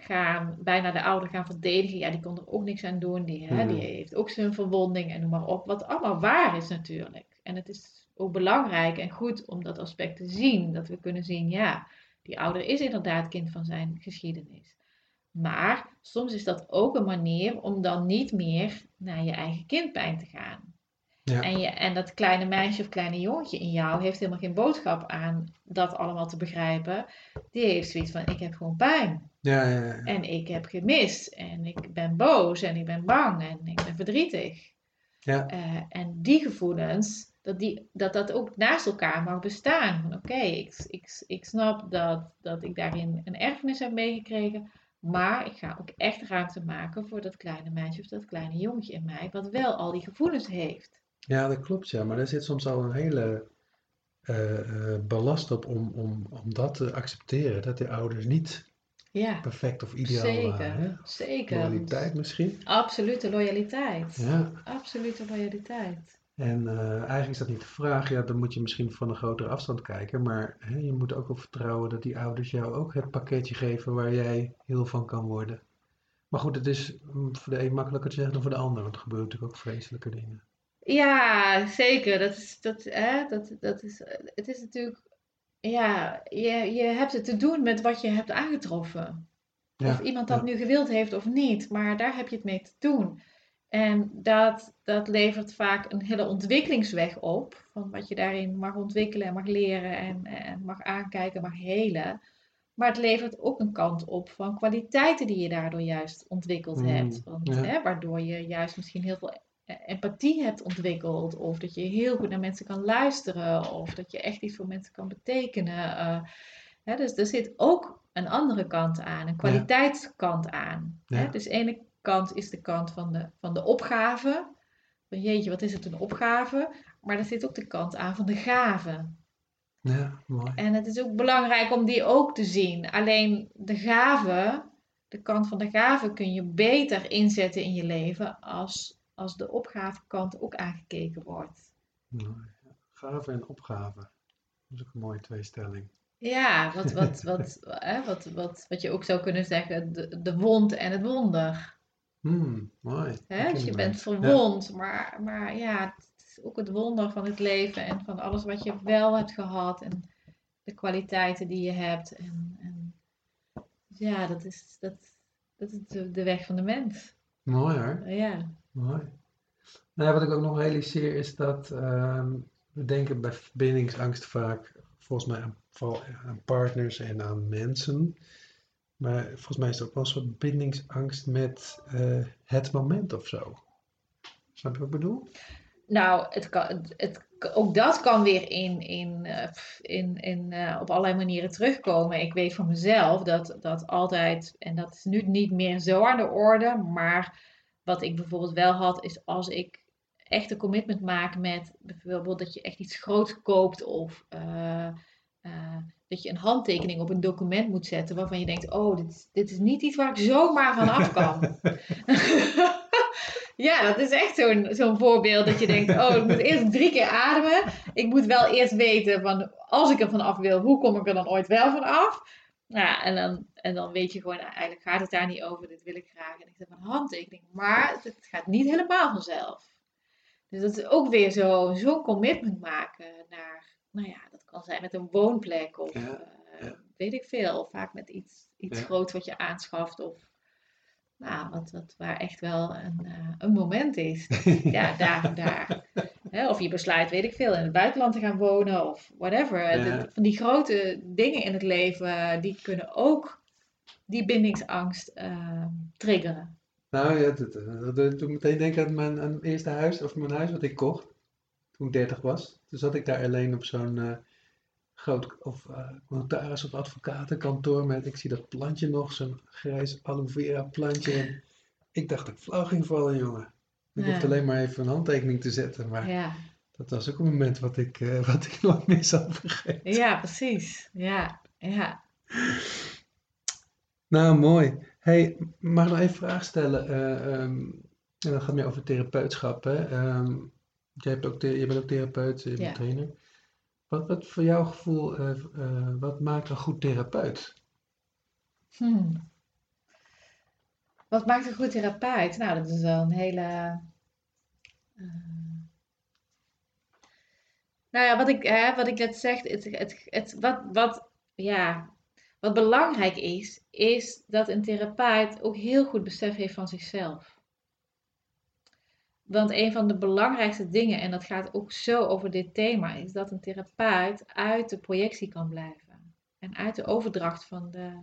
gaan, bijna de ouder gaan verdedigen, ja, die kon er ook niks aan doen, die, hè, die Mhm. heeft ook zijn verwonding en noem maar op, wat allemaal waar is natuurlijk. En het is ook belangrijk en goed om dat aspect te zien, dat we kunnen zien, ja, die ouder is inderdaad kind van zijn geschiedenis. Maar soms is dat ook een manier om dan niet meer naar je eigen kindpijn te gaan. Ja. En, je, en dat kleine meisje of kleine jongetje in jou heeft helemaal geen boodschap aan dat allemaal te begrijpen. Die heeft zoiets van: ik heb gewoon pijn. Ja, ja, ja. En ik heb gemist. En ik ben boos. En ik ben bang. En ik ben verdrietig. Ja. Eh, en die gevoelens, dat, die, dat dat ook naast elkaar mag bestaan. Oké, ik, ik, ik snap dat, dat ik daarin een erfenis heb meegekregen. Maar ik ga ook echt ruimte maken voor dat kleine meisje of dat kleine jongetje in mij. Wat wel al die gevoelens heeft. Ja, dat klopt, ja. Maar er zit soms al een hele eh, eh, ballast op om, om, om dat te accepteren. Dat de ouders niet Ja, perfect of ideaal zeker. waren. Zeker. Loyaliteit misschien. Absolute loyaliteit. Ja. Absolute loyaliteit. En eh, eigenlijk is dat niet de vraag. Ja, dan moet je misschien van een grotere afstand kijken. Maar hè, je moet ook op vertrouwen dat die ouders jou ook het pakketje geven waar jij heel van kan worden. Maar goed, het is mm, voor de een makkelijker te zeggen dan voor de ander. Want er gebeuren natuurlijk ook vreselijke dingen. Ja, zeker. Dat is, dat, hè, dat, dat is, het is natuurlijk, ja, je, je hebt het te doen met wat je hebt aangetroffen. Ja, Of iemand dat ja. nu gewild heeft of niet, maar daar heb je het mee te doen. En dat, dat levert vaak een hele ontwikkelingsweg op, van wat je daarin mag ontwikkelen en mag leren en, en mag aankijken, mag helen. Maar het levert ook een kant op van kwaliteiten die je daardoor juist ontwikkeld Mm, hebt. Want, ja. hè, waardoor je juist misschien heel veel empathie hebt ontwikkeld. Of dat je heel goed naar mensen kan luisteren. Of dat je echt iets voor mensen kan betekenen. eh. hè, dus er zit ook een andere kant aan, een kwaliteitskant aan. Hè? Dus de ene kant is de kant van de, van de opgave. Van jeetje, wat is het een opgave? Maar er zit ook de kant aan van de gave. Ja, mooi. En het is ook belangrijk om die ook te zien. Alleen de gave, de kant van de gave kun je beter inzetten in je leven als, als de opgavekant ook aangekeken wordt. Ja. Gave en opgave. Dat is ook een mooie tweestelling. Ja, wat, wat, wat, hè, wat, wat, wat je ook zou kunnen zeggen, de, de wond en het wonder. Hmm, mooi. Hè? Dus je bent. Ja. verwond, maar, maar ja, het is ook het wonder van het leven en van alles wat je wel hebt gehad en de kwaliteiten die je hebt. En, en ja, dat is, dat, dat is de, de weg van de mens. Mooi hoor. Ja, Mooi. Nou, wat ik ook nog realiseer is dat ehm, we denken bij verbindingsangst vaak, volgens mij aan, partners en aan mensen. Maar volgens mij is er ook wel een soort bindingsangst met eh, het moment of zo. Snap je wat ik bedoel? nou, het kan, het, het- ook dat kan weer in, in, eh, in, in, eh, op allerlei manieren terugkomen. Ik weet van mezelf dat dat altijd, en dat is nu niet meer zo aan de orde, maar wat ik bijvoorbeeld wel had, is als ik echt een commitment maak met bijvoorbeeld dat je echt iets groots koopt of eh, eh, dat je een handtekening op een document moet zetten waarvan je denkt, oh, dit, dit is niet iets waar ik zomaar van af kan. ja, dat is echt zo'n zo'n voorbeeld dat je denkt, oh, ik moet eerst drie keer ademen. Ik moet wel eerst weten van, als ik er vanaf wil, hoe kom ik er dan ooit wel van af? Ja, en dan, en dan weet je gewoon, nou, eigenlijk gaat het daar niet over, dit wil ik graag. En ik zet mijn handtekening, maar het gaat niet helemaal vanzelf. Dus dat is ook weer zo, zo'n commitment maken naar, nou ja, dat kan zijn met een woonplek of eh, weet ik veel. Vaak met iets, iets ja. groots wat je aanschaft of nou, wat, wat, waar echt wel een, uh, een moment is. ja, daar daar. Hè, of je besluit, weet ik veel, in het buitenland te gaan wonen of whatever. van die grote dingen in het leven, die kunnen ook die bindingsangst uh, triggeren. Nou ja, dat doet meteen denken aan mijn aan eerste huis, of mijn huis wat ik kocht toen ik 30 was. Toen zat ik daar alleen op zo'n uh, groot of uh, notaris of advocatenkantoor met, ik zie dat plantje nog, zo'n grijs aloe vera plantje. En ik dacht dat ik flauw ging vallen, jongen. Ik ja. hoefde alleen maar even een handtekening te zetten, maar ja. dat was ook een moment wat ik, uh, wat ik nooit meer zal vergeten. Ja, precies. Ja, ja. Nou, mooi. Hey, mag ik nog even een vraag stellen? Uh, um, en dan gaat meer over therapeutschap. Hè? Um, jij hebt ook je bent ook therapeut, je bent ja. trainer. Wat, wat voor jouw gevoel, uh, uh, wat maakt een goed therapeut? Hmm. Wat maakt een goed therapeut? Nou, dat is wel een hele. nou ja, wat ik, hè, wat ik net zeg, het, het, het, wat, wat, ja, wat belangrijk is, is dat een therapeut ook heel goed besef heeft van zichzelf. Want een van de belangrijkste dingen, en dat gaat ook zo over dit thema, is dat een therapeut uit de projectie kan blijven. En uit de overdracht van de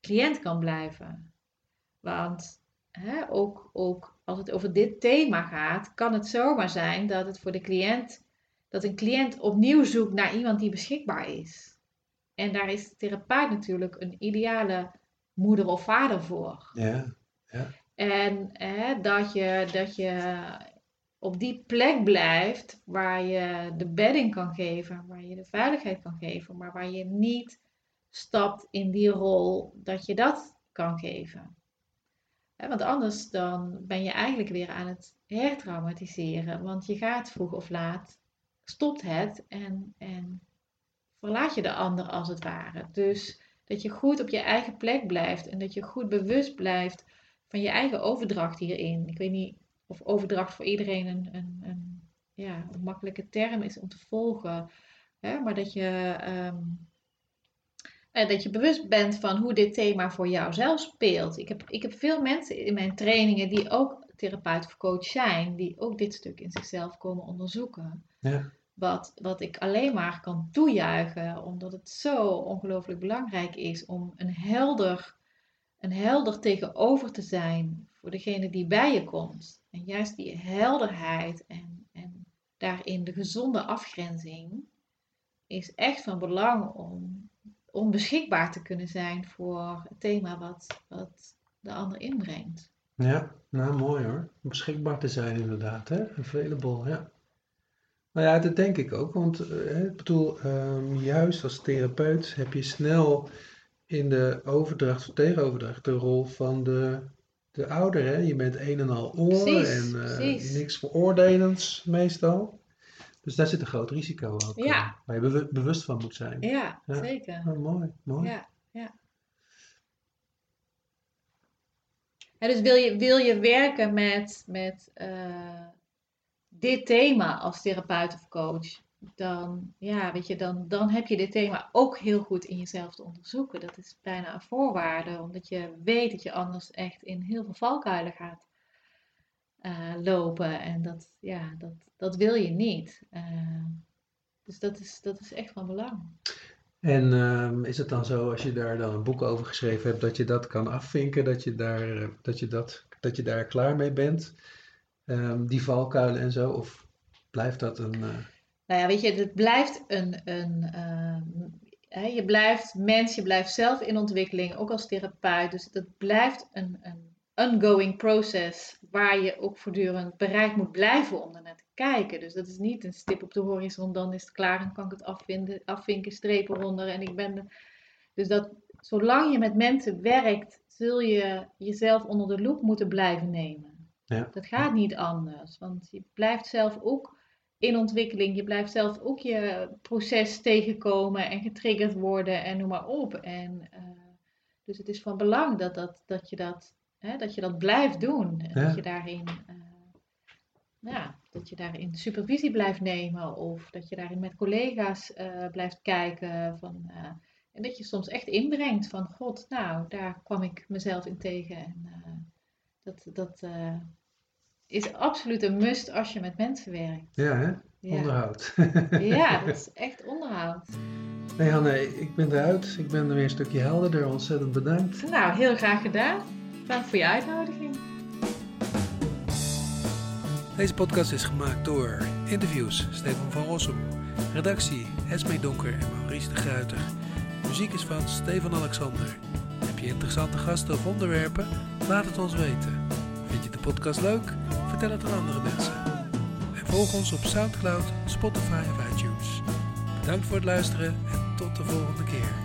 cliënt kan blijven. Want hè, ook, ook als het over dit thema gaat, kan het zomaar zijn dat het voor de cliënt, dat een cliënt opnieuw zoekt naar iemand die beschikbaar is. En daar is de therapeut natuurlijk een ideale moeder of vader voor. Ja, ja. En hè, dat, je, dat je op die plek blijft waar je de bedding kan geven, waar je de veiligheid kan geven, maar waar je niet stapt in die rol dat je dat kan geven. want anders dan ben je eigenlijk weer aan het hertraumatiseren, want je gaat vroeg of laat, stopt het en, en verlaat je de ander als het ware. Dus dat je goed op je eigen plek blijft en dat je goed bewust blijft van je eigen overdracht hierin. Ik weet niet of overdracht voor iedereen een, een, een ja, een makkelijke term is om te volgen, hè? maar dat je, um, dat je bewust bent van hoe dit thema voor jou zelf speelt. Ik heb, ik heb veel mensen in mijn trainingen die ook therapeut of coach zijn, die ook dit stuk in zichzelf komen onderzoeken. Ja. Wat, wat ik alleen maar kan toejuichen, omdat het zo ongelooflijk belangrijk is om een helder, een helder tegenover te zijn voor degene die bij je komt. En juist die helderheid en, en daarin de gezonde afgrenzing is echt van belang om, om beschikbaar te kunnen zijn voor het thema wat, wat de ander inbrengt. Ja, nou mooi hoor. Beschikbaar te zijn inderdaad, hè? Available, ja. Nou ja, dat denk ik ook. Want uh, ik bedoel, um, juist als therapeut heb je snel in de overdracht of tegenoverdracht de rol van de, de ouder. Hè? Je bent een en al oor en uh, niks veroordelends meestal. Dus daar zit een groot risico ook. Ja. Uh, waar je bewust van moet zijn. Ja, ja. zeker. Oh, mooi, mooi. Ja, ja. ja. dus wil je, wil je werken met, met dit thema als therapeut of coach, dan, ja, weet je, dan, dan heb je dit thema ook heel goed in jezelf te onderzoeken. Dat is bijna een voorwaarde, omdat je weet dat je anders echt in heel veel valkuilen gaat uh, lopen. En dat, ja, dat, dat wil je niet. Uh, dus dat is, dat is echt van belang. En uh, is het dan zo, als je daar dan een boek over geschreven hebt, dat je dat kan afvinken, dat je daar, dat je dat, dat je daar klaar mee bent? um, die valkuilen en zo? Of blijft dat een. Nou ja, weet je, het blijft een. een uh, je blijft mens, je blijft zelf in ontwikkeling, ook als therapeut. Dus het blijft een, een ongoing process waar je ook voortdurend bereid moet blijven om er naar te kijken. Dus dat is niet een stip op de horizon, dan is het klaar en kan ik het afvinden, afvinken, strepen eronder en ik ben. De... Dus dat zolang je met mensen werkt, zul je jezelf onder de loep moeten blijven nemen. Ja. Dat gaat niet anders, want je blijft zelf ook in ontwikkeling. Je blijft zelf ook je proces tegenkomen en getriggerd worden en noem maar op. En, uh, dus het is van belang dat, dat, dat, je, dat, hè, dat je dat blijft doen. En Ja. dat je daarin... uh, ja, dat je daarin supervisie blijft nemen of dat je daarin met collega's uh, blijft kijken. Van, en dat je soms echt inbrengt van God, nou, daar kwam ik mezelf in tegen. En dat, dat is absoluut een must als je met mensen werkt. Ja, hè? Ja. Onderhoud. Ja, dat is echt onderhoud. Hey Hanne, ik ben eruit. Ik ben er weer een stukje helderder. Ontzettend bedankt. Nou, heel graag gedaan. Dank voor je uitnodiging. Deze podcast is gemaakt door interviews Stefan van Rossum, redactie Esme Donker en Maurice de Gruiter. Muziek is van Stefan Alexander. Heb je interessante gasten of onderwerpen? Laat het ons weten. Vind je de podcast leuk? Vertel het aan andere mensen. En volg ons op Soundcloud, Spotify of iTunes. Bedankt voor het luisteren en tot de volgende keer.